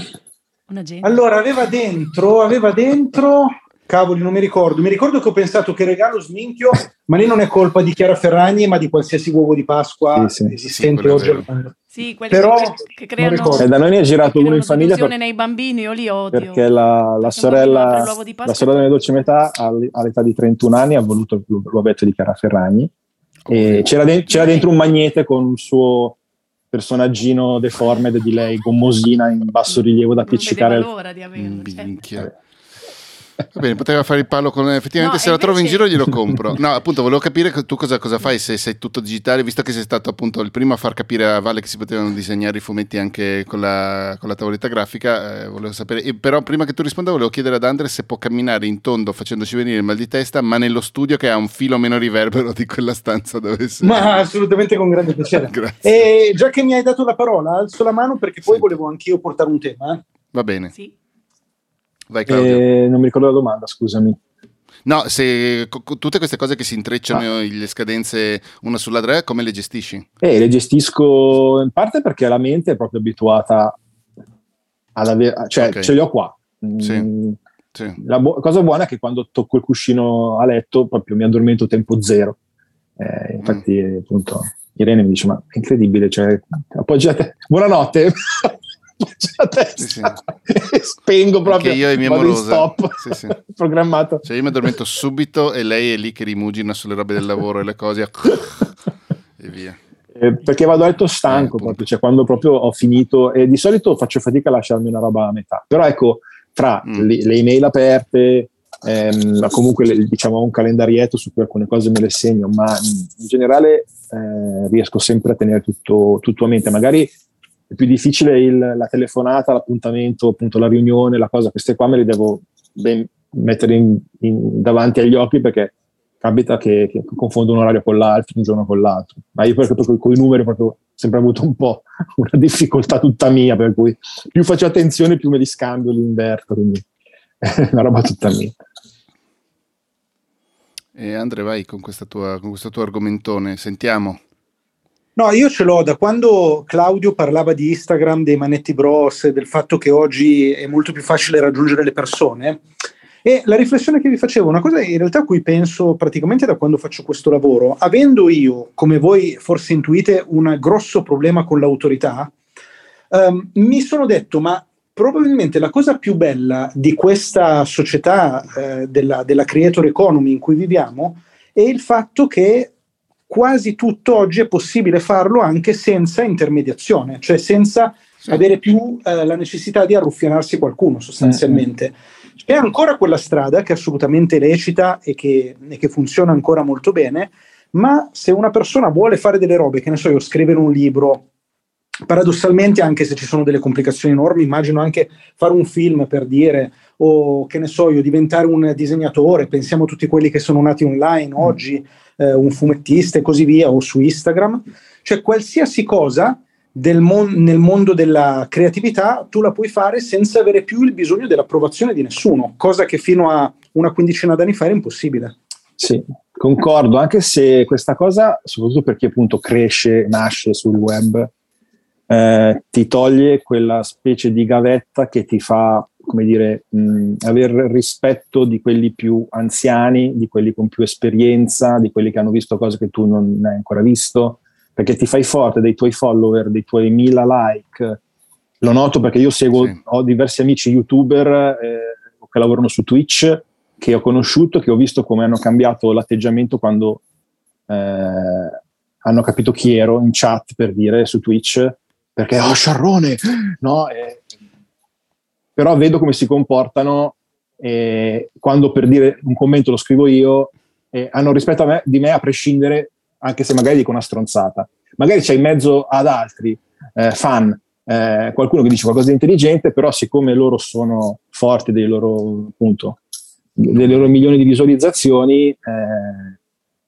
Allora, aveva dentro, aveva dentro, cavoli, non mi ricordo. Mi ricordo che ho pensato che regalo sminchio, ma lì non è colpa di Chiara Ferragni, ma di qualsiasi uovo di Pasqua sì, sì. esistente sì, oggi al mondo. Sì, quelli Però, che, creano, e da noi ne è girato uno in famiglia per, nei bambini, io li odio. Perché la, la sorella, la sorella della dolce metà all'età di 31 anni ha voluto l'uovetto di Chiara Ferragni. E c'era, de- c'era dentro un magnete con un suo personaggino deformed di lei, gommosina in basso rilievo da appiccicare. Non l'ora di averlo. Cioè. Va bene, poteva fare il palo con... Effettivamente no, se invece... la trovo in giro glielo compro. No, appunto, volevo capire tu cosa, cosa, fai se sei tutto digitale, visto che sei stato appunto il primo a far capire a Valle che si potevano disegnare i fumetti anche con la, con la tavoletta grafica, eh, volevo sapere. E, però prima che tu risponda volevo chiedere ad Andre se può camminare in tondo facendoci venire il mal di testa, ma nello studio che ha un filo meno riverbero di quella stanza dove sei. Ma assolutamente con grande piacere. Grazie. E già che mi hai dato la parola, alzo la mano perché poi sì. volevo anch'io portare un tema. Eh. Va bene. Sì. Vai. Eh, non mi ricordo la domanda, scusami. No, se c- tutte queste cose che si intrecciano, ah. le scadenze una sull'altra, come le gestisci? Eh, le gestisco in parte perché la mente è proprio abituata ad avere, cioè okay. ce le ho qua. Sì. Mm, sì. La bu- cosa buona è che quando tocco il cuscino a letto proprio mi addormento tempo zero. Eh, infatti, mm. appunto, Irene mi dice: Ma è incredibile, cioè, appoggiate, buonanotte. La testa sì, sì. spengo proprio Anche io e mia morosa stop. Sì, sì. programmato. Cioè io mi addormento subito e lei è lì che rimugina sulle robe del lavoro e le cose e via. Eh, perché vado a letto stanco eh, proprio, cioè quando proprio ho finito e di solito faccio fatica a lasciarmi una roba a metà. Però ecco fra mm. le, le, email aperte ehm, comunque le, diciamo un calendarietto su cui alcune cose me le segno ma in generale eh, riesco sempre a tenere tutto, tutto a mente. Magari è più difficile il, la telefonata, l'appuntamento, appunto la riunione, la cosa, queste qua me le devo ben mettere in, in, davanti agli occhi perché capita che, che, confondo un orario con l'altro, un giorno con l'altro. Ma io proprio, proprio con i numeri proprio sempre avuto un po' una difficoltà tutta mia, per cui più faccio attenzione più me li scambio, li inverto, quindi è una roba tutta mia. E Andre, vai con, tua, con questo tuo argomentone, sentiamo. No, io ce l'ho da quando Claudio parlava di Instagram, dei manetti bros, del fatto che oggi è molto più facile raggiungere le persone. E la riflessione che vi facevo, una cosa in realtà a cui penso praticamente da quando faccio questo lavoro, avendo io, come voi forse intuite, un grosso problema con l'autorità, um, mi sono detto, ma probabilmente la cosa più bella di questa società eh, della, della creator economy in cui viviamo è il fatto che quasi tutto oggi è possibile farlo anche senza intermediazione, cioè senza sì. avere più eh, la necessità di arruffianarsi qualcuno sostanzialmente. Mm-hmm. C'è ancora quella strada che è assolutamente lecita e che, e che, funziona ancora molto bene, ma se una persona vuole fare delle robe, che ne so io, scrivere un libro, paradossalmente anche se ci sono delle complicazioni enormi, immagino anche fare un film per dire, o che ne so io, diventare un disegnatore, pensiamo a tutti quelli che sono nati online mm. oggi, eh, un fumettista e così via, o su Instagram, cioè qualsiasi cosa mon- nel mondo della creatività tu la puoi fare senza avere più il bisogno dell'approvazione di nessuno, cosa che fino a una quindicina d'anni fa era impossibile. Sì, concordo, anche se questa cosa, soprattutto perché appunto cresce, nasce sul web, eh, ti toglie quella specie di gavetta che ti fa come dire, mh, avere rispetto di quelli più anziani, di quelli con più esperienza, di quelli che hanno visto cose che tu non hai ancora visto, perché ti fai forte dei tuoi follower, dei tuoi mila like. Lo noto perché io seguo, sì. ho diversi amici youtuber eh, che lavorano su Twitch che ho conosciuto, che ho visto come hanno cambiato l'atteggiamento quando eh, hanno capito chi ero in chat per dire su Twitch, perché oh sciarrone, no? Eh, però vedo come si comportano eh, quando per dire un commento lo scrivo io, eh, hanno rispetto me, di me a prescindere, anche se magari dico una stronzata. Magari c'è in mezzo ad altri eh, fan eh, qualcuno che dice qualcosa di intelligente, però siccome loro sono forti dei loro, appunto, delle loro milioni di visualizzazioni, eh,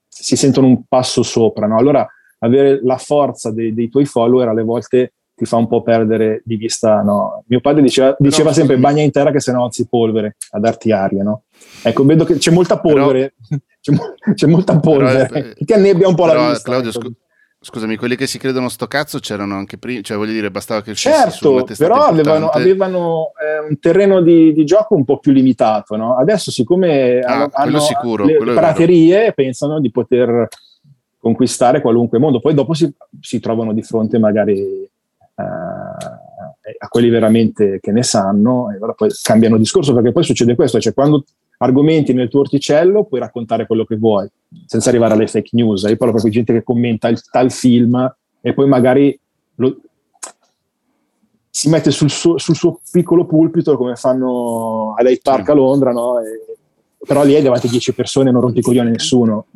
si sentono un passo sopra. No? Allora avere la forza dei, dei, tuoi follower alle volte ti fa un po' perdere di vista. No? Mio padre diceva, diceva sempre bagna in terra che se no alzi polvere a darti aria. No? Ecco, vedo che c'è molta polvere, però, c'è, c'è, molta polvere però, eh, che annebbia un po' però, la vista. Claudio, ecco. scu- Scusami, quelli che si credono sto cazzo c'erano anche prima, cioè voglio dire, bastava che uscisse Certo, però avevano, avevano eh, un terreno di, di, gioco un po' più limitato, no? Adesso siccome ah, hanno, hanno sicuro, le, le praterie, pensano di poter conquistare qualunque mondo, poi dopo si, si trovano di fronte magari eh, a quelli veramente che ne sanno e allora poi cambiano discorso perché poi succede questo, cioè quando argomenti nel tuo orticello puoi raccontare quello che vuoi senza arrivare alle fake news. Io parlo proprio di gente che commenta il tal film e poi magari lo, si mette sul suo, sul suo, piccolo pulpito come fanno a Lake Park a Londra, no? E, però lì è davanti a 10 persone e non rompi coglione nessuno.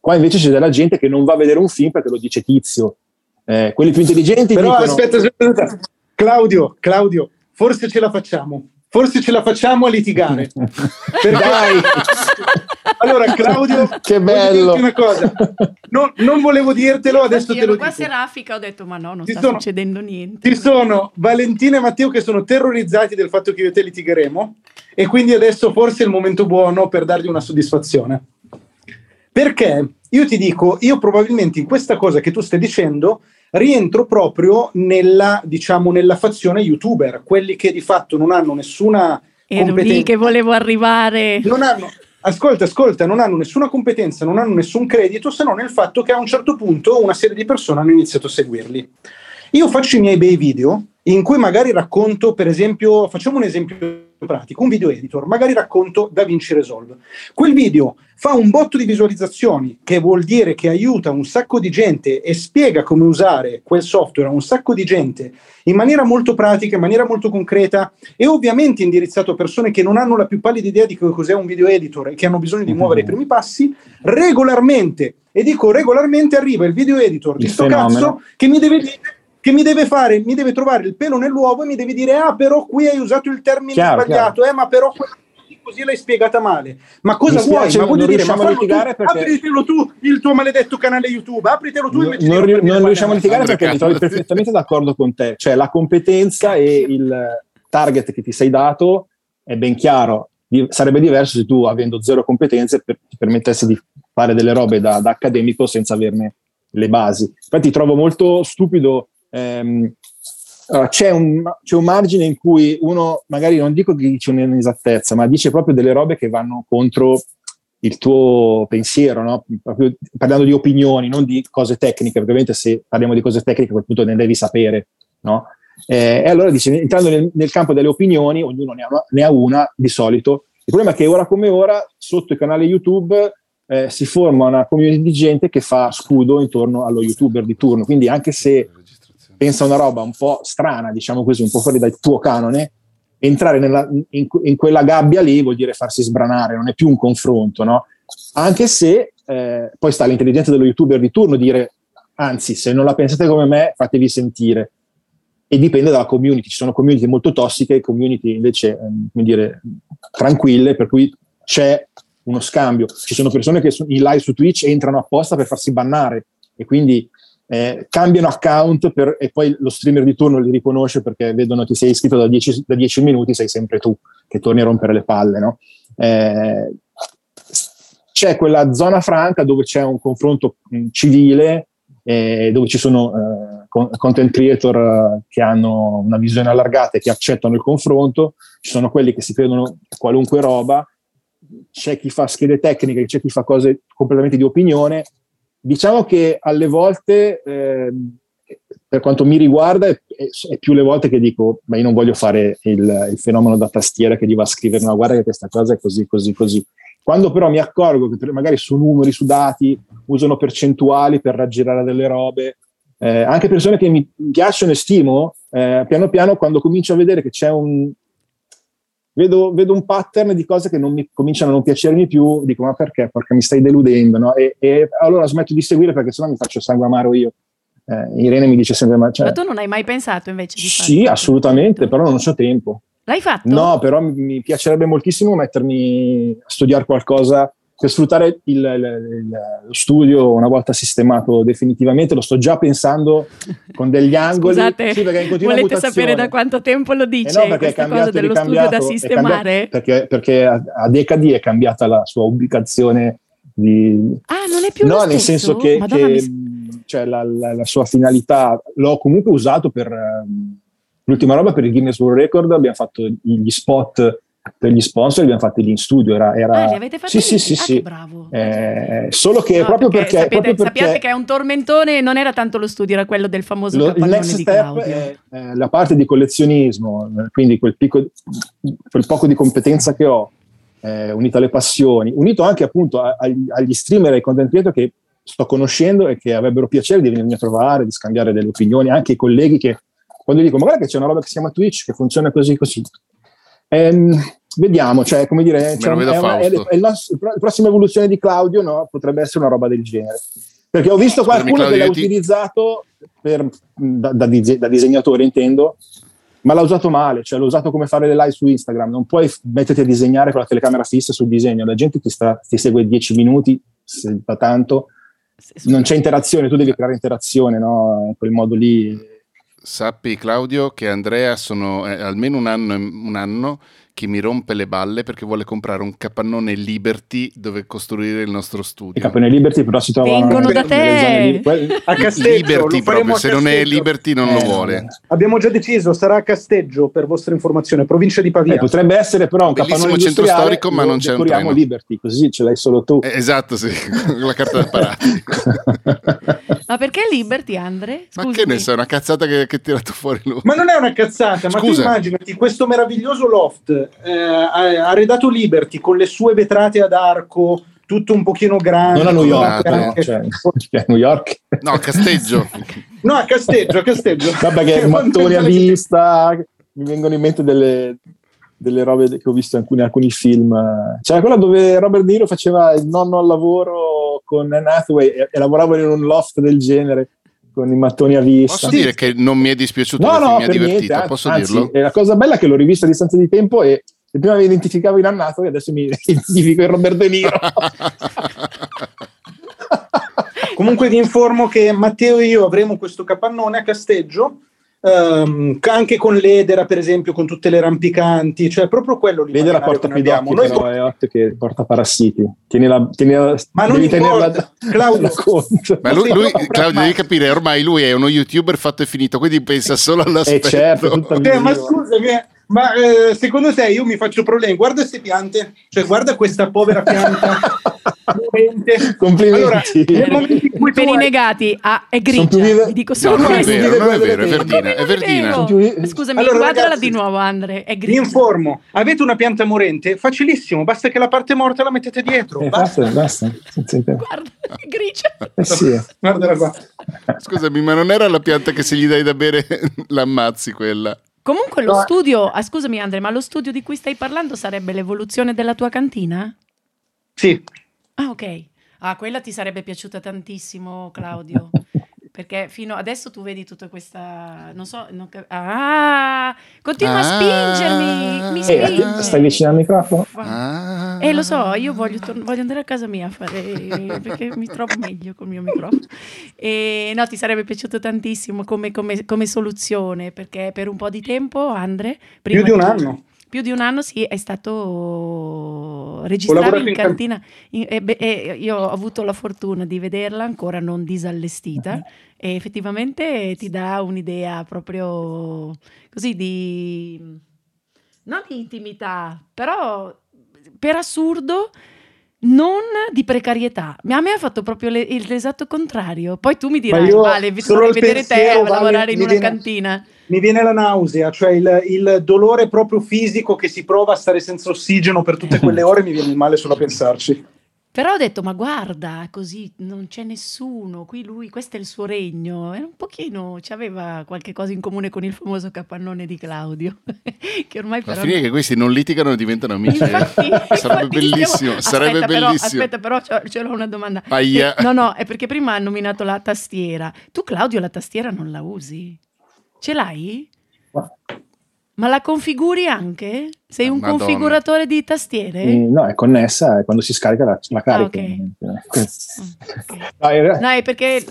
Qua invece c'è della gente che non va a vedere un film perché lo dice tizio. Eh, quelli più intelligenti però dicono... aspetta, aspetta, Claudio, Claudio, forse ce la facciamo forse ce la facciamo a litigare. Dai! allora, Claudio, che bello! Una cosa. Non, non, volevo dirtelo, adesso Io te lo qua dico. serafica ho detto, ma no, non ci sta sono, succedendo niente. Ci sono Valentina e Matteo che sono terrorizzati del fatto che io e te litigheremo e quindi adesso forse è il momento buono per dargli una soddisfazione. Perché io ti dico, io probabilmente in questa cosa che tu stai dicendo rientro proprio nella, diciamo, nella fazione youtuber, quelli che di fatto non hanno nessuna Ero competenza. lì che volevo arrivare. Non hanno, ascolta, ascolta, non hanno nessuna competenza, non hanno nessun credito, se non nel fatto che a un certo punto una serie di persone hanno iniziato a seguirli. Io faccio i miei bei video in cui magari racconto, per esempio, facciamo un esempio pratico, un video editor, magari racconto DaVinci Resolve. Quel video fa un botto di visualizzazioni, che vuol dire che aiuta un sacco di gente e spiega come usare quel software a un sacco di gente in maniera molto pratica, in maniera molto concreta e ovviamente indirizzato a persone che non hanno la più pallida idea di cos'è un video editor e che hanno bisogno di muovere i primi passi, regolarmente, e dico regolarmente arriva il video editor di sto cazzo che mi deve dire che mi deve fare, mi deve trovare il pelo nell'uovo e mi deve dire ah però qui hai usato il termine chiaro, sbagliato, chiaro. Eh, ma però così l'hai spiegata male. Ma cosa mi vuoi? Ma voglio dire, ma a litigare tu, perché... apritelo tu il tuo maledetto canale YouTube, apritelo tu no, non, ri- non riusciamo a litigare perché mi trovi perfettamente d'accordo con te, cioè la competenza e il target che ti sei dato è ben chiaro. Sarebbe diverso se tu, avendo zero competenze, per, ti permettessi di fare delle robe da, da accademico senza averne le basi. Infatti trovo molto stupido ehm, allora, c'è, un, c'è, un, margine in cui uno magari non dico che dice un'inesattezza, ma dice proprio delle robe che vanno contro il tuo pensiero, no? proprio parlando di opinioni, non di cose tecniche, perché ovviamente se parliamo di cose tecniche a quel punto ne devi sapere. No? Eh, e allora dice, entrando nel, nel, campo delle opinioni, ognuno ne ha, una, ne ha, una, di solito. Il problema è che ora come ora, sotto i canali YouTube, eh, si forma una community di gente che fa scudo intorno allo youtuber di turno. Quindi anche se pensa una roba un po' strana, diciamo così, un po' fuori dal tuo canone, entrare nella, in, in, quella gabbia lì vuol dire farsi sbranare, non è più un confronto, no? Anche se eh, poi sta l'intelligenza dello youtuber di turno dire, anzi, se non la pensate come me, fatevi sentire. E dipende dalla community, ci sono community molto tossiche e community invece, eh, come dire, tranquille, per cui c'è uno scambio. Ci sono persone che in live su Twitch entrano apposta per farsi bannare e quindi eh, cambiano account per, e poi lo streamer di turno li riconosce perché vedono che sei iscritto da 10, da 10 minuti, sei sempre tu che torni a rompere le palle. No? Eh, c'è quella zona franca dove c'è un confronto mh, civile, eh, dove ci sono eh, content creator che hanno una visione allargata e che accettano il confronto, ci sono quelli che si credono qualunque roba, c'è chi fa schede tecniche, c'è chi fa cose completamente di opinione Diciamo che alle volte, eh, per quanto mi riguarda, è, è, più le volte che dico, ma io non voglio fare il, il, fenomeno da tastiera che gli va a scrivere, no, guarda che questa cosa è così, così, così. Quando però mi accorgo che magari su numeri, su dati, usano percentuali per raggirare delle robe, eh, anche persone che mi piacciono e stimo, eh, piano piano quando comincio a vedere che c'è un... Vedo, vedo, un pattern di cose che non mi, cominciano a non piacermi più, dico ma perché? Perché mi stai deludendo, no? E, e allora smetto di seguire perché sennò mi faccio sangue amaro io. Eh, Irene mi dice sempre ma... Cioè, ma tu non hai mai pensato invece di? Sì, assolutamente, però non ho tempo. L'hai fatto? No, però mi piacerebbe moltissimo mettermi a studiare qualcosa per sfruttare il, il, lo studio una volta sistemato definitivamente. Lo sto già pensando con degli angoli. Scusate, sì, volete mutazione. sapere da quanto tempo lo dice eh no, questa cosa dello studio da sistemare? Perché, perché a, a, decadi è cambiata la sua ubicazione di... Ah, non è più No, nel senso che, che mi... cioè, la, la, la, sua finalità l'ho comunque usato per... Um, L'ultima roba per il Guinness World Record abbiamo fatto gli spot per gli sponsor, li abbiamo fatti lì in studio. Era, era... Ah, li avete fatti sì, lì? sì, sì, ah, sì. bravo. Eh, solo che no, proprio perché, sapete, proprio perché sappiate che è un tormentone, non era tanto lo studio, era quello del famoso lo, next step è, è la parte di collezionismo, quindi quel, pico, quel poco di competenza che ho, eh, unito alle passioni, unito anche appunto agli, agli streamer e ai content creator che sto conoscendo e che avrebbero piacere di venirmi a trovare, di scambiare delle opinioni, anche i colleghi che quando dico, ma guarda che c'è una roba che si chiama Twitch che funziona così così. Ehm, vediamo, cioè, come dire, cioè, è, una, è, è la, la, prossima evoluzione di Claudio, no? Potrebbe essere una roba del genere. Perché ho visto qualcuno Scusami, che l'ha ti... utilizzato per, da, da, da, disegnatore, intendo, ma l'ha usato male, cioè l'ha usato come fare le live su Instagram. Non puoi metterti a disegnare con la telecamera fissa sul disegno, la gente ti, sta, ti segue 10 minuti, se fa tanto, non c'è interazione, tu devi creare interazione, no? In quel modo lì Sappi Claudio che Andrea sono eh, almeno un anno, un anno che mi rompe le balle perché vuole comprare un capannone Liberty dove costruire il nostro studio. I capannoni Liberty però si trovano vengono da te a Casteggio. Liberty proprio, se non è Liberty non eh, lo vuole. Abbiamo già deciso, sarà a Casteggio per vostra informazione, provincia di Pavia. Eh, potrebbe essere però un capannone centro storico, ma non c'è un treno. Liberty, così ce l'hai solo tu. Eh, esatto, sì, la carta da parati. ma perché Liberty, Andre? Scusami. Ma che ne sai, una cazzata che, che ha tirato fuori lui. Ma non è una cazzata, Scusa. ma tu immaginati questo meraviglioso loft eh, ha arredato Liberty con le sue vetrate ad arco, tutto un pochino grande. Non a New York, no, cioè, a New York. No, a Casteggio. no, a Casteggio, a Casteggio. Vabbè che mattoni a vista, mi vengono in mente delle, delle robe che ho visto in alcuni, alcuni film. C'era quella dove Robert De Niro faceva il nonno al lavoro con Anne Hathaway e, e lavorava in un loft del genere con i mattoni a vista. Posso dire che non mi è dispiaciuto, no, no, mi ha divertito, niente, posso anzi, dirlo? La cosa bella è che l'ho rivista a distanza di tempo e prima mi identificavo in annato e adesso mi identifico in Robert De Niro. Comunque vi informo che Matteo e io avremo questo capannone a Casteggio Um, anche con l'edera, per esempio, con tutte le rampicanti, cioè proprio quello L'edera porta pidocchi, però po- è otto che porta parassiti. Tieni la, tieni la, Ma non importa, Claudio. Ma lui, lui Claudio, devi capire, ormai lui è uno youtuber fatto e finito, quindi pensa solo all'aspetto. Eh certo, eh, ma scusami, ma eh, secondo te io mi faccio problemi? Guarda queste piante, cioè guarda questa povera pianta. Complimenti. Allora, per i negati ah, è grigia. Vi dico solo no, non è vero, non è vero, è verdina. È verdina. Scusami, allora, guardala di nuovo, Andre. È grigia. Vi informo: avete una pianta morente? Facilissimo, basta che la parte morta la mettete dietro. Eh, basta, basta. Guarda, è grigia. Eh sì. Guardala qua. Scusami, ma non era la pianta che se gli dai da bere l'ammazzi quella? Comunque lo studio, ah, scusami Andre, ma lo studio di cui stai parlando sarebbe l'evoluzione della tua cantina? Sì. Ah, ok. Ah, quella ti sarebbe piaciuta tantissimo, Claudio. Perché fino adesso tu vedi tutta questa. Non so. Non cap- ah! Continua ah, a spingermi! Mi spinge. Eh, stai vicino al microfono? Ah, eh, lo so, io voglio, tor- voglio, andare a casa mia a fare. perché mi trovo meglio col mio microfono. E no, ti sarebbe piaciuto tantissimo come, come, come soluzione. Perché per un po' di tempo, Andre. Più di un anno più di un anno sì, è stato registrato in cantina. In, e, e io ho avuto la fortuna di vederla ancora non disallestita uh-huh. e effettivamente ti dà un'idea proprio così di... non di intimità, però per assurdo non di precarietà. A me ha fatto proprio le, l'esatto contrario. Poi tu mi dirai, vale, vorrei vedere te a lavorare in una cantina. Mi viene la nausea, cioè il, il, dolore proprio fisico che si prova a stare senza ossigeno per tutte quelle ore, mi viene il male solo a pensarci. Però ho detto, ma guarda, così non c'è nessuno, qui lui, questo è il suo regno. Era un pochino, aveva qualche cosa in comune con il famoso capannone di Claudio, che ormai però... Ma finire che questi non litigano e diventano amici. Eh. Infatti, sarebbe infatti bellissimo, stiamo... sarebbe aspetta, bellissimo. Però, aspetta, però ce, ce l'ho una domanda. Aia. Eh, no, no, è perché prima ha nominato la tastiera. Tu, Claudio, la tastiera non la usi? Ce l'hai? Ma la configuri anche? Sei un Madonna. configuratore di tastiere? Mm, No, è connessa e quando si scarica la, la carica. Ah, ok. Eh, Mm, ok. No, è perché...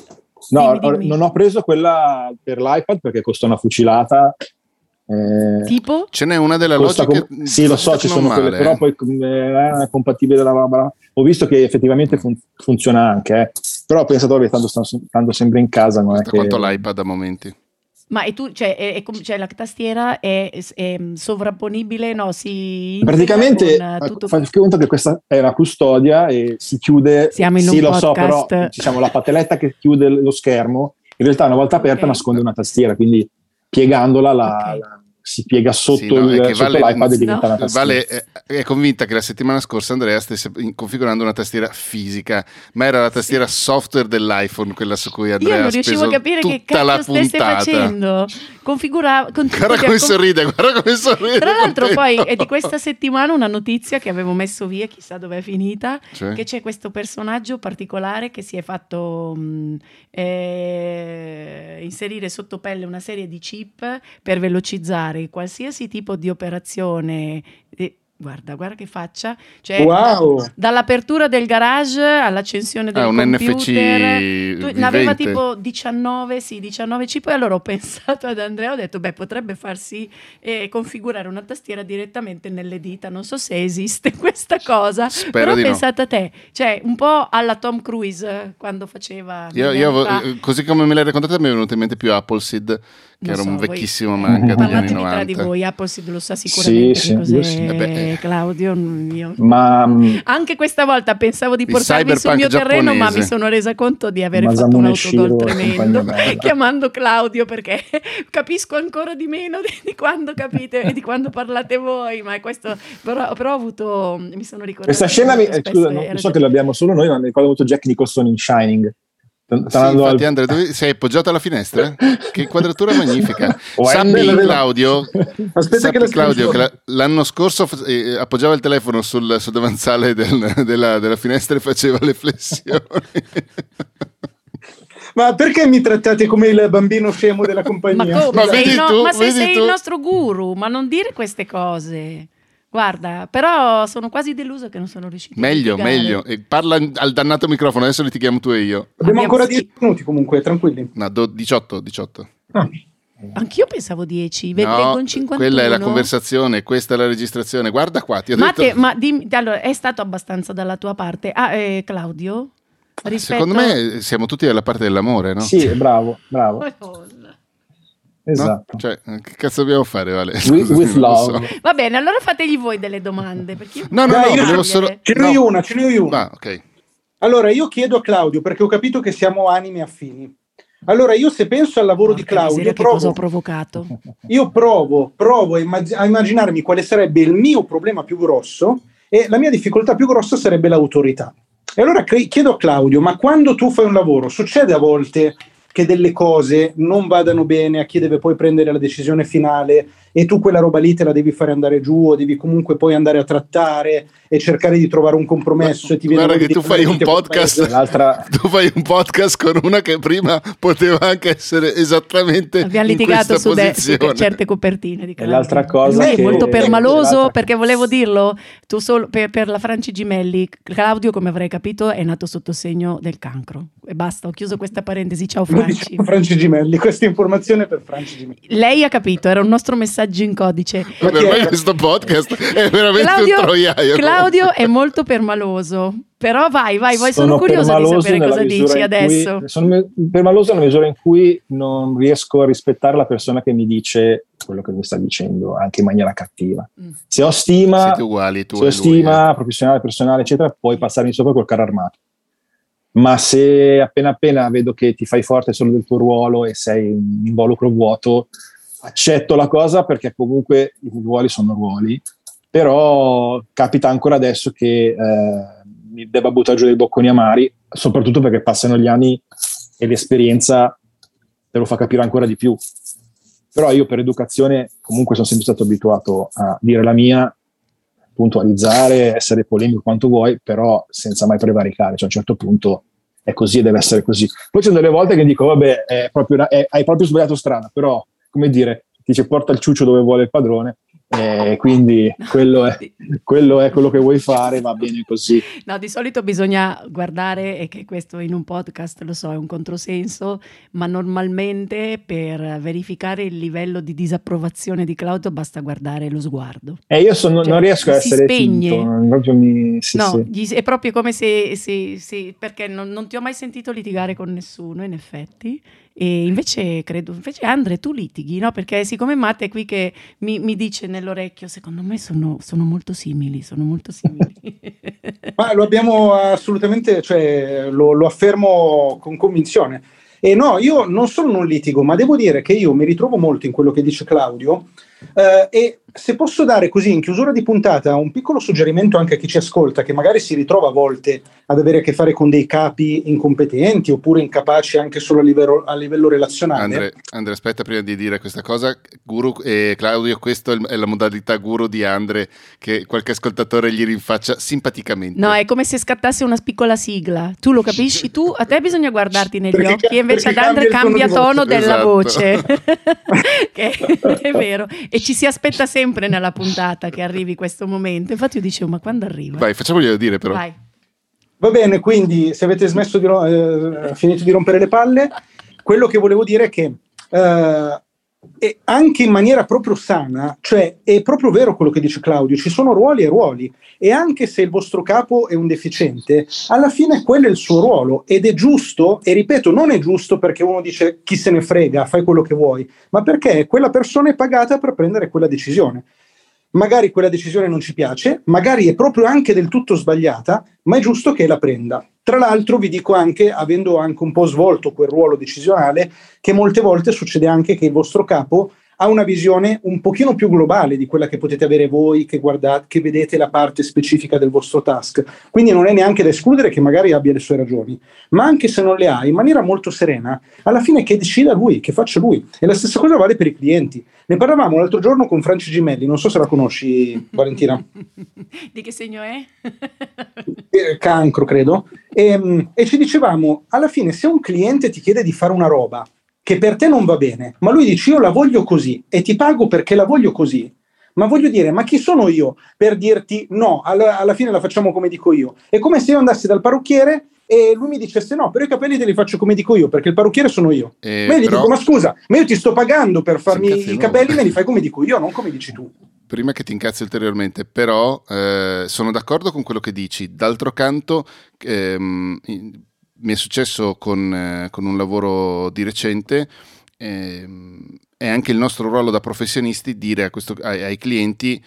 no, dimmi, dimmi. non ho preso quella per l'iPad perché costa una fucilata. eh, Tipo? Ce n'è una della Logic. com- sì, lo so, ci sono male, quelle, però poi eh, è compatibile la roba. Ho visto che effettivamente fun- funziona anche, eh. però ho pensato, vabbè, tanto, sto- tanto sempre in casa, non è Guarda che... quanto l'iPad a momenti. Ma e tu, cioè, è- è cioè, la tastiera è, è sovrapponibile? No, si... Praticamente eh, tutto- fai conto che questa è una custodia e si chiude. Siamo in sì, un lo so, però diciamo la patelletta che chiude lo schermo, in realtà una volta aperta Ok. nasconde una tastiera, quindi piegandola la- Ok. la- si piega sotto, Sì, no, il, sotto Vale- l'iPad e diventa No. una tastiera. Vale è, è convinta che la settimana scorsa Andrea stesse configurando una tastiera fisica, ma era la tastiera software dell'iPhone, quella su cui Andrea Io non ha riuscivo speso a capire che tutta la cazzo stesse puntata. facendo. Configurava... con- Guarda come sorride, guarda come sorride. Tra l'altro poi è di questa settimana una notizia che avevo messo via, chissà dove è finita, Cioè? che c'è questo personaggio particolare che si è fatto mh, eh, inserire sotto pelle una serie di chip per velocizzare qualsiasi tipo di operazione. Eh, guarda, guarda che faccia. Cioè, Wow! dall'apertura del garage all'accensione del Ah, un computer. NFC Tu- ne aveva tipo 19, sì, 19 chip e allora ho pensato ad Andrea, ho detto, beh, potrebbe farsi eh, configurare una tastiera direttamente nelle dita, non so se esiste questa cosa, Spero però di no. pensate a te, cioè un po' alla Tom Cruise eh, quando faceva... Io, io fa. eh, così come me l'hai raccontata mi è venuto in mente più Appleseed, che Non era un so, voi- vecchissimo manga degli anni Parlatemi tra di 90. voi, Appleseed lo sa sicuramente Sì, che sì, cos'è sì. Eh beh. Claudio. io- Ma mh, Anche questa volta pensavo di portarvi sul mio terreno, ma giapponese. mi sono resa conto di avere Masamune fatto un autogol tremendo, chiamando Claudio perché capisco ancora di meno di, quando capite e di quando parlate voi, ma questo però, però ho avuto mi sono ricordata questa scena, mi, eh, scusa, non so che l'abbiamo solo noi, ma mi ricordo molto Jack Nicholson in Shining. Sì, infatti al- Andrea, dove- sei appoggiato alla finestra? Che inquadratura magnifica. Sappi Claudio, Aspetta sappi, che la Claudio che la- l'anno scorso eh, appoggiava il telefono sul, sul davanzale del- della, della finestra e faceva le flessioni. Ma perché mi trattate come il bambino scemo della ma compagnia? come? Ma sei no- tu, ma sei tu. il nostro guru, ma non dire queste cose. Guarda, però sono quasi delusa che non sono riuscita meglio, meglio. E parla al dannato microfono, adesso litighiamo tu e io. Abbiamo ancora sì. 10 minuti comunque, tranquilli. No, do- 18, 18. Ah. Anch'io pensavo 10, ve- No, in 51. quella è la conversazione, questa è la registrazione. Guarda qua, ti ho Ma, detto... ma dimmi, allora, è stato abbastanza dalla tua parte. Ah, eh, Claudio? Rispetto... Secondo me siamo tutti dalla parte dell'amore, no? Sì, bravo, bravo. Madonna. No? Esatto. Cioè, che cazzo dobbiamo fare, Vale? Scusami, with non lo so. love. Va bene, allora fategli voi delle domande. Perché io No, no, Dai, no, io- solo... Ce n'ho no. io una, ce n'ho una. Ah, ok. Allora, io chiedo a Claudio, perché ho capito che siamo anime affini. Allora, io se penso al lavoro di Porca miseria, Claudio, che cosa ho provo, provocato? io provo, provo a, immag- a immaginarmi quale sarebbe il mio problema più grosso e la mia difficoltà più grossa sarebbe l'autorità. E allora cre- chiedo a Claudio, ma quando tu fai un lavoro, succede a volte che delle cose non vadano bene a chi deve poi prendere la decisione finale e tu quella roba lì te la devi fare andare giù o devi comunque poi andare a trattare e cercare di trovare un compromesso e ti viene Guarda che tu fai un podcast. L'altra, tu fai un podcast con una che prima poteva anche essere esattamente Abbiamo litigato su, de- su certe copertine di l'altra cosa Lui è che- molto permaloso l'altra- perché volevo dirlo tu solo per, per la Franci Gimelli Claudio come avrei capito è nato sotto segno del cancro. E basta ho chiuso questa parentesi. Ciao Lo Franci diciamo Franci Gimelli, questa informazione per Franci Gimelli. lei ha capito era un nostro messaggio in codice per me questo podcast è veramente Claudio, un troiaio Claudio è molto permaloso però vai vai vai sono, curiosa di permaloso sapere cosa dici adesso cui- sono permaloso nella misura in cui non riesco a rispettare la persona che mi dice quello che mi sta dicendo, anche in maniera cattiva. Mm. Se ho stima, uguali tu se ho e lui, stima eh. professionale, personale, eccetera, puoi passarmi sopra col carro armato. Ma se appena appena vedo che ti fai forte solo del tuo ruolo e sei un involucro vuoto, accetto la cosa perché comunque i ruoli sono ruoli, però capita ancora adesso che eh, mi debba buttare giù dei bocconi amari, soprattutto perché passano gli anni e l'esperienza te lo fa capire ancora di più. Però io per educazione comunque sono sempre stato abituato a dire la mia, puntualizzare, essere polemico quanto vuoi, però senza mai prevaricare, cioè a un certo punto è così e deve essere così. Poi c'è delle volte che dico, vabbè, una, è, hai proprio sbagliato strada, però, come dire, dice porta il ciuccio dove vuole il padrone, eh, quindi quello è, quello è, quello che vuoi fare, va bene così. No, di solito bisogna guardare, e che questo in un podcast lo so, è un controsenso, ma normalmente per verificare il livello di disapprovazione di Claudio basta guardare lo sguardo. E eh, io sono, cioè, non riesco a essere spegne. Tinto, mi, sì, no, sì. è proprio come se, se, se perché non, non ti ho mai sentito litigare con nessuno, in effetti. E invece credo, invece Andre, tu litighi, no? Perché siccome Matte è qui che mi, mi dice nell'orecchio, secondo me sono, sono molto simili, sono molto simili. Ma lo abbiamo assolutamente, cioè lo, lo affermo con convinzione. E no, io non solo non litigo, ma devo dire che io mi ritrovo molto in quello che dice Claudio. Eh, e se posso dare così in chiusura di puntata un piccolo suggerimento anche a chi ci ascolta, che magari si ritrova a volte ad avere a che fare con dei capi incompetenti oppure incapaci anche solo a livello, a livello relazionale. Andre, Andre, aspetta prima di dire questa cosa, Guru e eh, Claudio, questa è la modalità Guru di Andre che qualche ascoltatore gli rinfaccia simpaticamente. No, è come se scattasse una piccola sigla. Tu lo capisci? Tu, a te bisogna guardarti negli perché, occhi e invece ad Andre cambia tono, della esatto. voce. che è vero. E ci si aspetta sempre sempre nella puntata che arrivi questo momento. Infatti io dicevo, ma quando arriva? Vai, facciamoglielo dire però. Vai. Va bene, quindi se avete smesso di, eh, finito di rompere le palle, quello che volevo dire è che eh, e anche in maniera proprio sana, cioè è proprio vero quello che dice Claudio, ci sono ruoli e ruoli. E anche se il vostro capo è un deficiente, alla fine quello è il suo ruolo. Ed è giusto, e ripeto, non è giusto perché uno dice chi se ne frega, fai quello che vuoi, ma perché quella persona è pagata per prendere quella decisione magari quella decisione non ci piace, magari è proprio anche del tutto sbagliata, ma è giusto che la prenda. Tra l'altro vi dico anche, avendo anche un po' svolto quel ruolo decisionale, che molte volte succede anche che il vostro capo ha una visione un pochino più globale di quella che potete avere voi che, guardate, che vedete la parte specifica del vostro task. Quindi non è neanche da escludere che magari abbia le sue ragioni, ma anche se non le ha, in maniera molto serena, alla fine che decida lui, che faccia lui. E la stessa cosa vale per i clienti. Ne parlavamo l'altro giorno con Franci Gimelli, non so se la conosci Valentina. di che segno è? Eh, cancro, credo. E, ehm, e ci dicevamo, alla fine se un cliente ti chiede di fare una roba, che per te non va bene, ma lui dice io la voglio così e ti pago perché la voglio così. Ma voglio dire, ma chi sono io per dirti no, alla, alla fine la facciamo come dico io? È come se io andassi dal parrucchiere e lui mi dicesse no, però i capelli te li faccio come dico io, perché il parrucchiere sono io. Eh, ma io gli però... dico, ma scusa, ma io ti sto pagando per farmi i capelli, me li fai come dico io, non come dici tu. Prima che ti incazzi ulteriormente, però eh, sono d'accordo con quello che dici. D'altro canto, ehm, mi è successo con, eh, con un lavoro di recente. Ehm, è anche il nostro ruolo da professionisti dire questo, ai, ai, clienti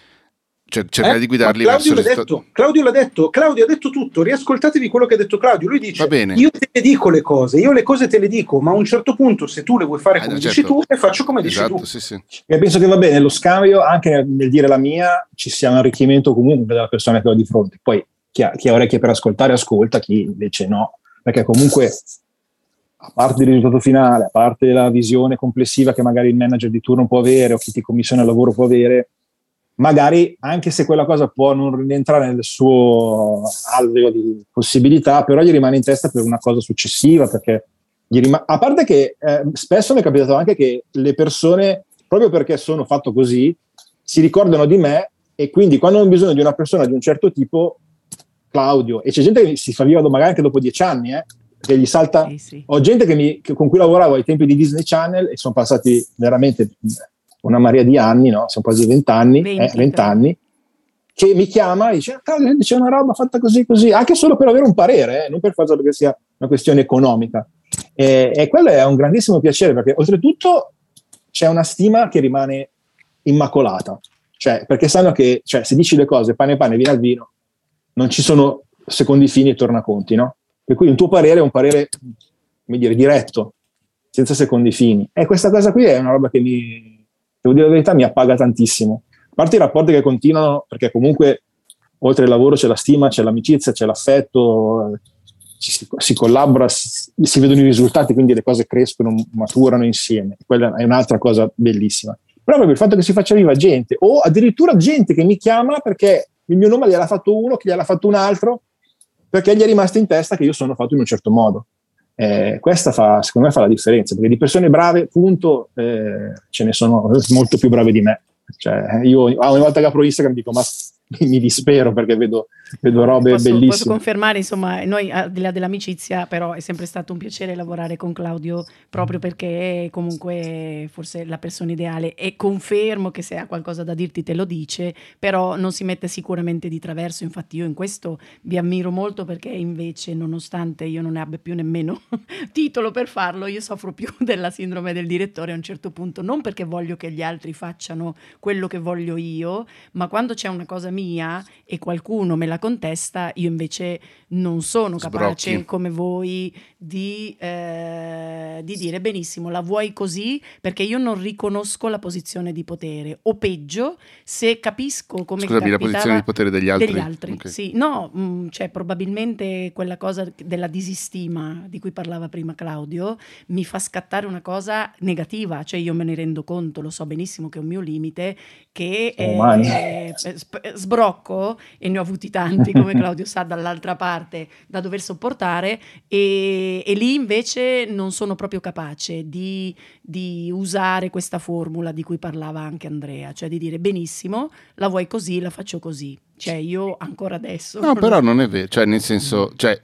cioè, cercare eh, di guidarli Claudio verso l'ha detto, Claudio l'ha detto, Claudio ha detto tutto, riascoltatevi quello che ha detto Claudio, lui dice io te le dico le cose, io le cose te le dico, ma a un certo punto se tu le vuoi fare ah, come certo. dici tu, le faccio come esatto, dici tu. Sì, sì. E penso che va bene, lo scambio, anche nel, nel, dire la mia, ci sia un arricchimento comunque della persona che ho di fronte, poi chi ha, chi ha orecchie per ascoltare ascolta, chi invece no, perché comunque a parte il risultato finale, a parte la visione complessiva che magari il manager di turno può avere o chi ti commissiona il lavoro può avere, magari anche se quella cosa può non rientrare nel suo alveo di possibilità, però gli rimane in testa per una cosa successiva, perché rima- a parte che eh, spesso mi è capitato anche che le persone, proprio perché sono fatto così, si ricordano di me e quindi quando hanno bisogno di una persona di un certo tipo, Claudio, e c'è gente che si fa viva magari anche dopo dieci anni, eh, che gli salta. Sì, sì. Ho gente che mi, che, con cui lavoravo ai tempi di Disney Channel e sono passati veramente una marea di anni, no? Sono quasi vent'anni, 20, eh, che mi chiama e dice: ah, c'è una roba fatta così, così, anche solo per avere un parere, eh, non per forza perché sia una questione economica. E, e quello è un grandissimo piacere perché, oltretutto, c'è una stima che rimane immacolata. Cioè, perché sanno che cioè, se dici le cose pane pane, vino al vino, non ci sono secondi fini e tornaconti, no? Per cui un tuo parere è un parere, come dire, diretto, senza secondi fini. E questa cosa qui è una roba che mi, devo dire la verità, mi appaga tantissimo. A parte i rapporti che continuano, perché comunque oltre al lavoro c'è la stima, c'è l'amicizia, c'è l'affetto, si, si, collabora, si, si, vedono i risultati, quindi le cose crescono, maturano insieme. Quella è un'altra cosa bellissima. Però proprio il fatto che si faccia viva gente, o addirittura gente che mi chiama perché il mio nome gliel'ha fatto uno, che gliel'ha fatto un altro, perché gli è rimasto in testa che io sono fatto in un certo modo. Eh, questa fa, secondo me fa la differenza, perché di persone brave, punto, eh, ce ne sono molto più brave di me. Cioè, io ogni volta che apro Instagram dico, ma mi dispero perché vedo, vedo robe posso, bellissime. Posso confermare, insomma, noi al di là dell'amicizia, però è sempre stato un piacere lavorare con Claudio proprio perché è comunque forse la persona ideale. E confermo che se ha qualcosa da dirti te lo dice, però non si mette sicuramente di traverso, infatti io in questo vi ammiro molto perché invece nonostante io non ne abbia più nemmeno titolo per farlo, io soffro più della sindrome del direttore a un certo punto, non perché voglio che gli altri facciano quello che voglio io, ma quando c'è una cosa mia e qualcuno me la contesta, io invece non sono capace Sbrocchi. come voi di, eh, di, dire benissimo, la vuoi così perché io non riconosco la posizione di potere o peggio se capisco come... Scusami, la posizione di potere degli altri. Degli altri, okay. sì. No, mh, mm, cioè probabilmente quella cosa della disistima di cui parlava prima Claudio mi fa scattare una cosa negativa, cioè io me ne rendo conto, lo so benissimo che è un mio limite, che... Eh, sbrocco, e ne ho avuti tanti, come Claudio sa, dall'altra parte, da dover sopportare, e, e lì invece non sono proprio capace di, di, usare questa formula di cui parlava anche Andrea, cioè di dire benissimo, la vuoi così, la faccio così. Cioè io ancora adesso... No, però non è vero, cioè nel senso, cioè,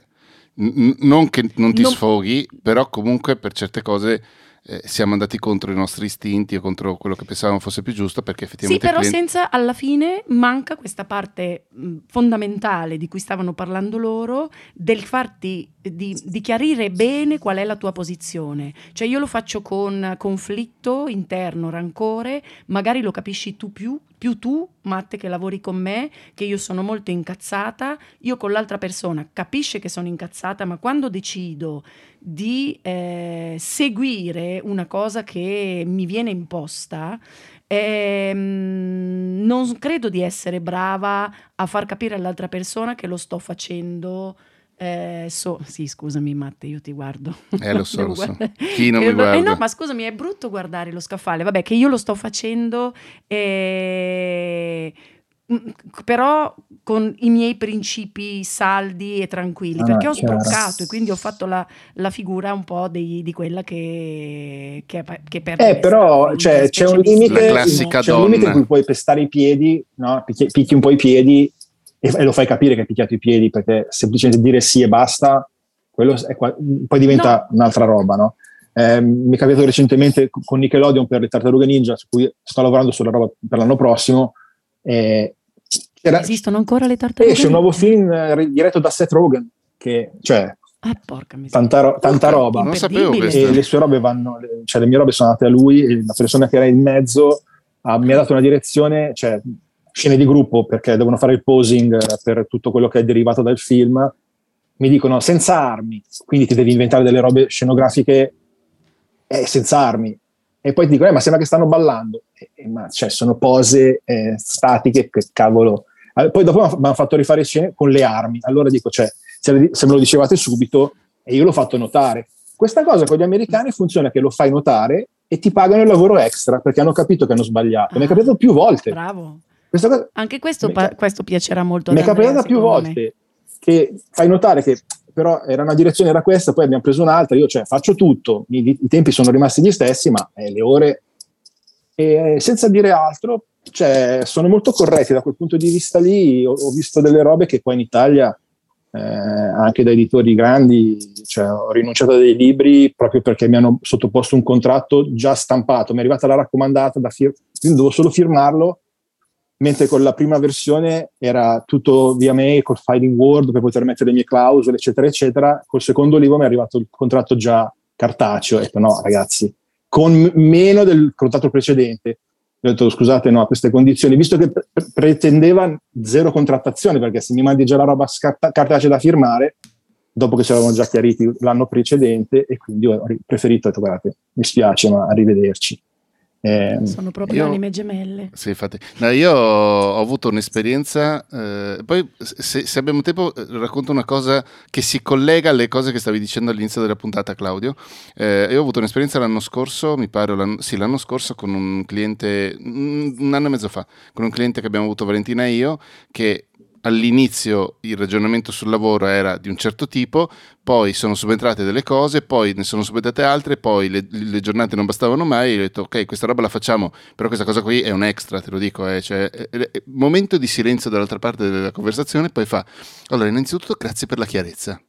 n- non che non ti non... sfoghi, però comunque per certe cose eh, siamo andati contro i nostri istinti o contro quello che pensavamo fosse più giusto perché effettivamente... Sì, però clienti... senza alla fine manca questa parte mh, fondamentale di cui stavano parlando loro del farti, di, di, chiarire bene qual è la tua posizione. Cioè io lo faccio con conflitto interno, rancore, magari lo capisci tu più, più tu, Matte, che lavori con me, che io sono molto incazzata, io con l'altra persona capisce che sono incazzata, ma quando decido di eh, seguire una cosa che mi viene imposta, ehm, non credo di essere brava a far capire all'altra persona che lo sto facendo. Eh, so, sì, scusami, Matte, io ti guardo. Eh, lo so, lo so. Chi non mi guarda? Eh, no, ma scusami, è brutto guardare lo scaffale. Vabbè, che io lo sto facendo. Eh, però con i miei principi saldi e tranquilli, ah, perché ho chiaro. sbroccato e quindi ho fatto la, la figura un po' di, di quella che, che, che per Eh, però cioè, c'è, un limite, c'è un limite in cui puoi pestare i piedi, no? picchi, picchi, un po' i piedi e, e, lo fai capire che hai picchiato i piedi, perché semplicemente dire sì e basta, quello è, poi diventa no. un'altra roba, no? Eh, mi è capitato recentemente con Nickelodeon per le tartarughe ninja, su cui sto lavorando sulla roba per l'anno prossimo, eh, era, Esistono ancora le tartarughe? Esce un nuovo film eh, diretto da Seth Rogen, che cioè, ah, porca tanta, ro- tanta roba. Non sapevo e le sue robe vanno, cioè le mie robe sono andate a lui e la persona che era in mezzo ha, mi ha dato una direzione, cioè scene di gruppo perché devono fare il posing per tutto quello che è derivato dal film. Mi dicono senza armi, quindi ti devi inventare delle robe scenografiche eh, senza armi e poi ti dicono, eh, ma sembra che stanno ballando. Eh, ma cioè, sono pose eh, statiche, che cavolo. Poi dopo mi hanno fatto rifare scene con le armi. Allora dico, cioè, se, me lo dicevate subito, e io l'ho fatto notare. Questa cosa con gli americani funziona che lo fai notare e ti pagano il lavoro extra perché hanno capito che hanno sbagliato. Ah, mi è capitato più volte. Bravo. Cosa, Anche questo, pa- questo, piacerà molto Mi è capitato più volte me. che fai notare che però era una direzione era questa, poi abbiamo preso un'altra, io cioè faccio tutto, i, i tempi sono rimasti gli stessi, ma eh, le ore, e senza dire altro, cioè, sono molto corretti da quel punto di vista lì, ho, ho visto delle robe che qua in Italia, eh, anche da editori grandi, cioè, ho rinunciato a dei libri proprio perché mi hanno sottoposto un contratto già stampato, mi è arrivata la raccomandata, da fir- dovevo solo firmarlo mentre con la prima versione era tutto via mail col filing word per poter mettere le mie clausole eccetera eccetera col secondo libro mi è arrivato il contratto già cartaceo. Ho detto no ragazzi con meno del contratto precedente. Ho detto scusate no a queste condizioni. Visto che pre- pretendeva zero contrattazione perché se mi mandi già la roba scarta- cartacea da firmare dopo che ci avevamo già chiariti l'anno precedente e quindi ho preferito ho detto guardate mi spiace ma arrivederci Eh, Sono proprio io- anime gemelle. Sì, infatti. No, io ho avuto un'esperienza, eh, poi se, se abbiamo tempo eh, racconto una cosa che si collega alle cose che stavi dicendo all'inizio della puntata, Claudio. Eh, io ho avuto un'esperienza l'anno scorso, mi pare, l'anno, sì, l'anno scorso con un cliente, un un anno e mezzo fa, con un cliente che abbiamo avuto Valentina e io, che all'inizio il ragionamento sul lavoro era di un certo tipo, poi sono subentrate delle cose, poi ne sono subentrate altre, poi le, le giornate non bastavano mai, e ho detto ok questa roba la facciamo, però questa cosa qui è un extra, te lo dico, eh, cioè, è- è- è- momento di silenzio dall'altra parte della conversazione, poi fa, allora innanzitutto grazie per la chiarezza.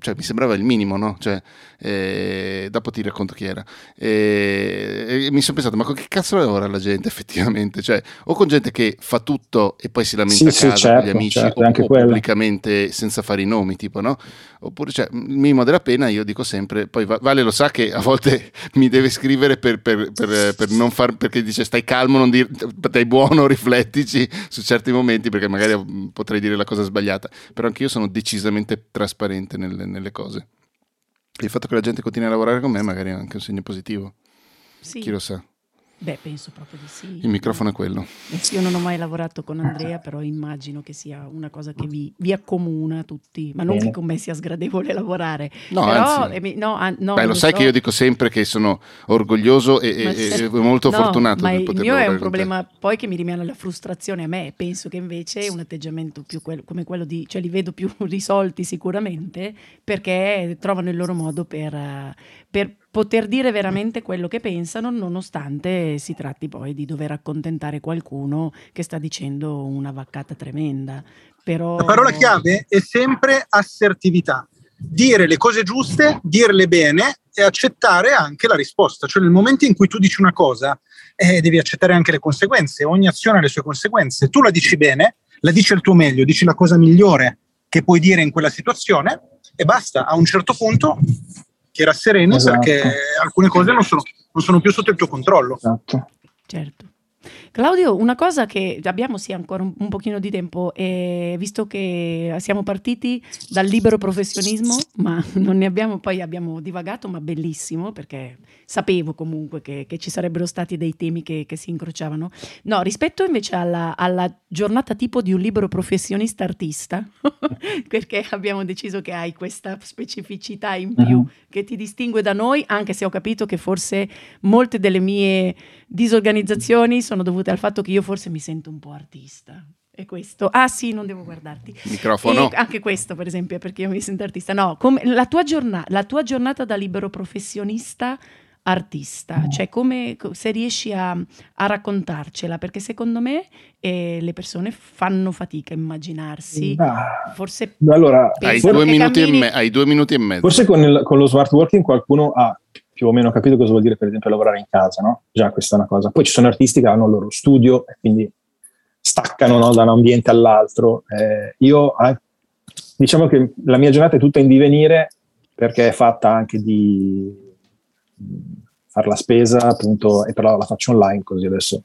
Cioè, mi sembrava il minimo, no? Cioè, eh, dopo ti racconto chi era. E, e mi sono pensato, ma con che cazzo lavora la gente effettivamente? Cioè, o con gente che fa tutto e poi si lamenta Sì, a sì, casa con gli certo, amici, certo, o, anche o pubblicamente senza fare i nomi, tipo, no? Oppure, cioè, il minimo della pena, io dico sempre, poi Va- Vale lo sa che a volte mi deve scrivere per, per- per- per non far, perché dice stai calmo, non dir, stai buono, riflettici su certi momenti, perché magari potrei dire la cosa sbagliata, però anch'io sono decisamente trasparente nelle, nelle cose. Il fatto che la gente continui a lavorare con me magari è anche un segno positivo, Sì. chi lo sa. Beh, penso proprio di sì. Il microfono è quello. Io non ho mai lavorato con Andrea, però immagino che sia una cosa che vi, vi accomuna tutti, ma non Bene. che con me sia sgradevole lavorare. No, però, anzi. eh, mi- no, an- no, Beh, lo sai so. che io dico sempre che sono orgoglioso e, Ma e- e molto No, fortunato ma di il poter mio è un problema poi che mi rimane la frustrazione a me. Penso che invece un atteggiamento più quel- come quello di, cioè li vedo più risolti sicuramente perché trovano il loro modo per, per poter dire veramente quello che pensano, nonostante si tratti poi di dover accontentare qualcuno che sta dicendo una vaccata tremenda. Però... La parola chiave è sempre assertività. Dire le cose giuste, dirle bene e accettare anche la risposta. Cioè nel momento in cui tu dici una cosa, eh, devi accettare anche le conseguenze. Ogni azione ha le sue conseguenze. Tu la dici bene, la dici al tuo meglio, dici la cosa migliore che puoi dire in quella situazione e basta. A un certo punto ti rassereni Esatto. perché alcune cose non sono, non sono più sotto il tuo controllo. esatto. Certo. Claudio, una cosa che abbiamo sì ancora un, un pochino di tempo, e visto che siamo partiti dal libero professionismo, ma non ne abbiamo, poi abbiamo divagato, ma bellissimo, perché sapevo comunque che, che ci sarebbero stati dei temi che, che si incrociavano. No, rispetto invece alla, alla giornata tipo di un libero professionista artista, perché abbiamo deciso che hai questa specificità in più Mhm. che ti distingue da noi, anche se ho capito che forse molte delle mie disorganizzazioni sono dovute al fatto che io forse mi sento un po' artista. E questo, ah sì, non devo guardarti. Microfono. E anche questo, per esempio, è perché io mi sento artista. No, come la, tua giornata, la tua giornata da libero professionista artista, cioè come co- se riesci a, a raccontarcela, perché secondo me eh, le persone fanno fatica a immaginarsi, Ah, forse allora, Hai due, e cammini- me- hai due minuti e mezzo. Forse con, il- con lo smart working qualcuno ha più o meno capito cosa vuol dire, per esempio, lavorare in casa, no? Già questa è una cosa. Poi ci sono artisti che hanno il loro studio e quindi staccano no, da un ambiente all'altro. Eh, io eh, diciamo che la mia giornata è tutta in divenire perché è fatta anche di fare la spesa, appunto, e però la faccio online, così adesso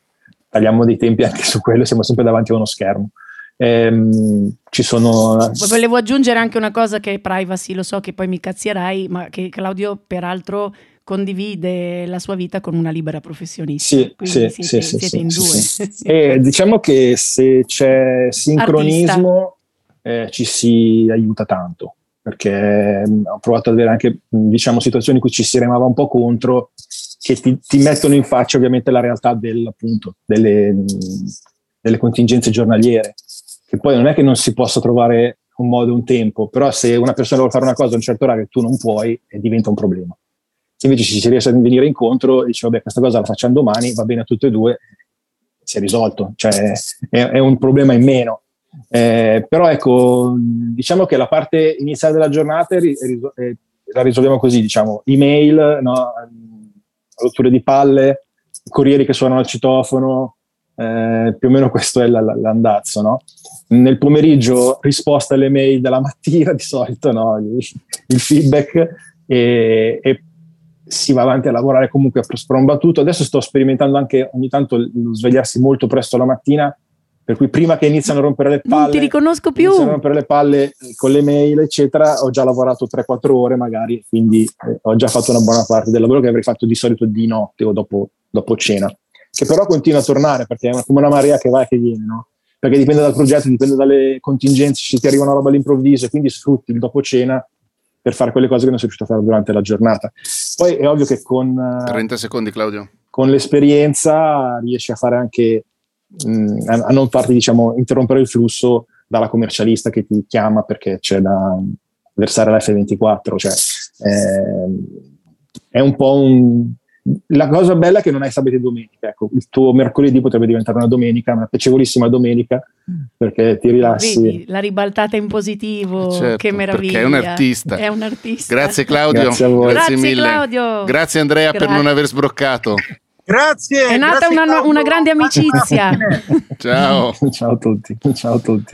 tagliamo dei tempi anche su quello, siamo sempre davanti a uno schermo. Ehm, ci sono Volevo aggiungere anche una cosa che è privacy, lo so che poi mi cazzierai, ma che Claudio peraltro condivide la sua vita con una libera professionista. Sì, Quindi sì, siete, sì, siete in due. sì, E diciamo che se c'è sincronismo eh, ci si aiuta tanto perché mh, ho provato ad avere anche mh, diciamo, situazioni in cui ci si remava un po' contro che ti, ti mettono in faccia ovviamente la realtà del, appunto, delle, mh, delle contingenze giornaliere che poi non è che non si possa trovare un modo e un tempo però se una persona vuole fare una cosa a un certo orario e tu non puoi eh, diventa un problema se invece ci si riesce a venire incontro e dice vabbè questa cosa la facciamo domani va bene a tutte e due si è risolto cioè è, è un problema in meno eh, però ecco diciamo che la parte iniziale della giornata ri- riso- eh, la risolviamo così diciamo email no? rotture di palle corrieri che suonano al citofono eh, più o meno questo è la- l'andazzo no? nel pomeriggio risposta alle mail della mattina di solito no? il feedback e, e si va avanti a lavorare comunque a sprombattuto. Adesso sto sperimentando anche ogni tanto lo svegliarsi molto presto la mattina Per cui prima che iniziano a rompere le palle, non ti riconosco più. Iniziano a rompere le palle eh, con le mail, eccetera. Ho già lavorato 3-4 ore magari, quindi eh, ho già fatto una buona parte del lavoro che avrei fatto di solito di notte o dopo, dopo cena, che però continua a tornare perché è come una marea che va e che viene, no? Perché dipende dal progetto, dipende dalle contingenze, se ti arriva una roba all'improvviso e quindi sfrutti il dopo cena per fare quelle cose che non sei riuscito a fare durante la giornata. Poi è ovvio che con, 30 secondi, Claudio. con l'esperienza riesci a fare anche mh, a, a, non farti diciamo interrompere il flusso dalla commercialista che ti chiama perché c'è da versare la F24 cioè eh, è un po' un la cosa bella è che non hai sabato e domenica ecco, il tuo mercoledì potrebbe diventare una domenica una piacevolissima domenica perché ti rilassi Vedi, la ribaltata in positivo certo, che meraviglia è un artista è un artista grazie Claudio grazie, a voi. grazie, grazie mille Claudio grazie Andrea grazie. per non aver sbroccato Grazie. È nata grazie una, una grande amicizia. Ciao. Ciao a tutti. Ciao a tutti.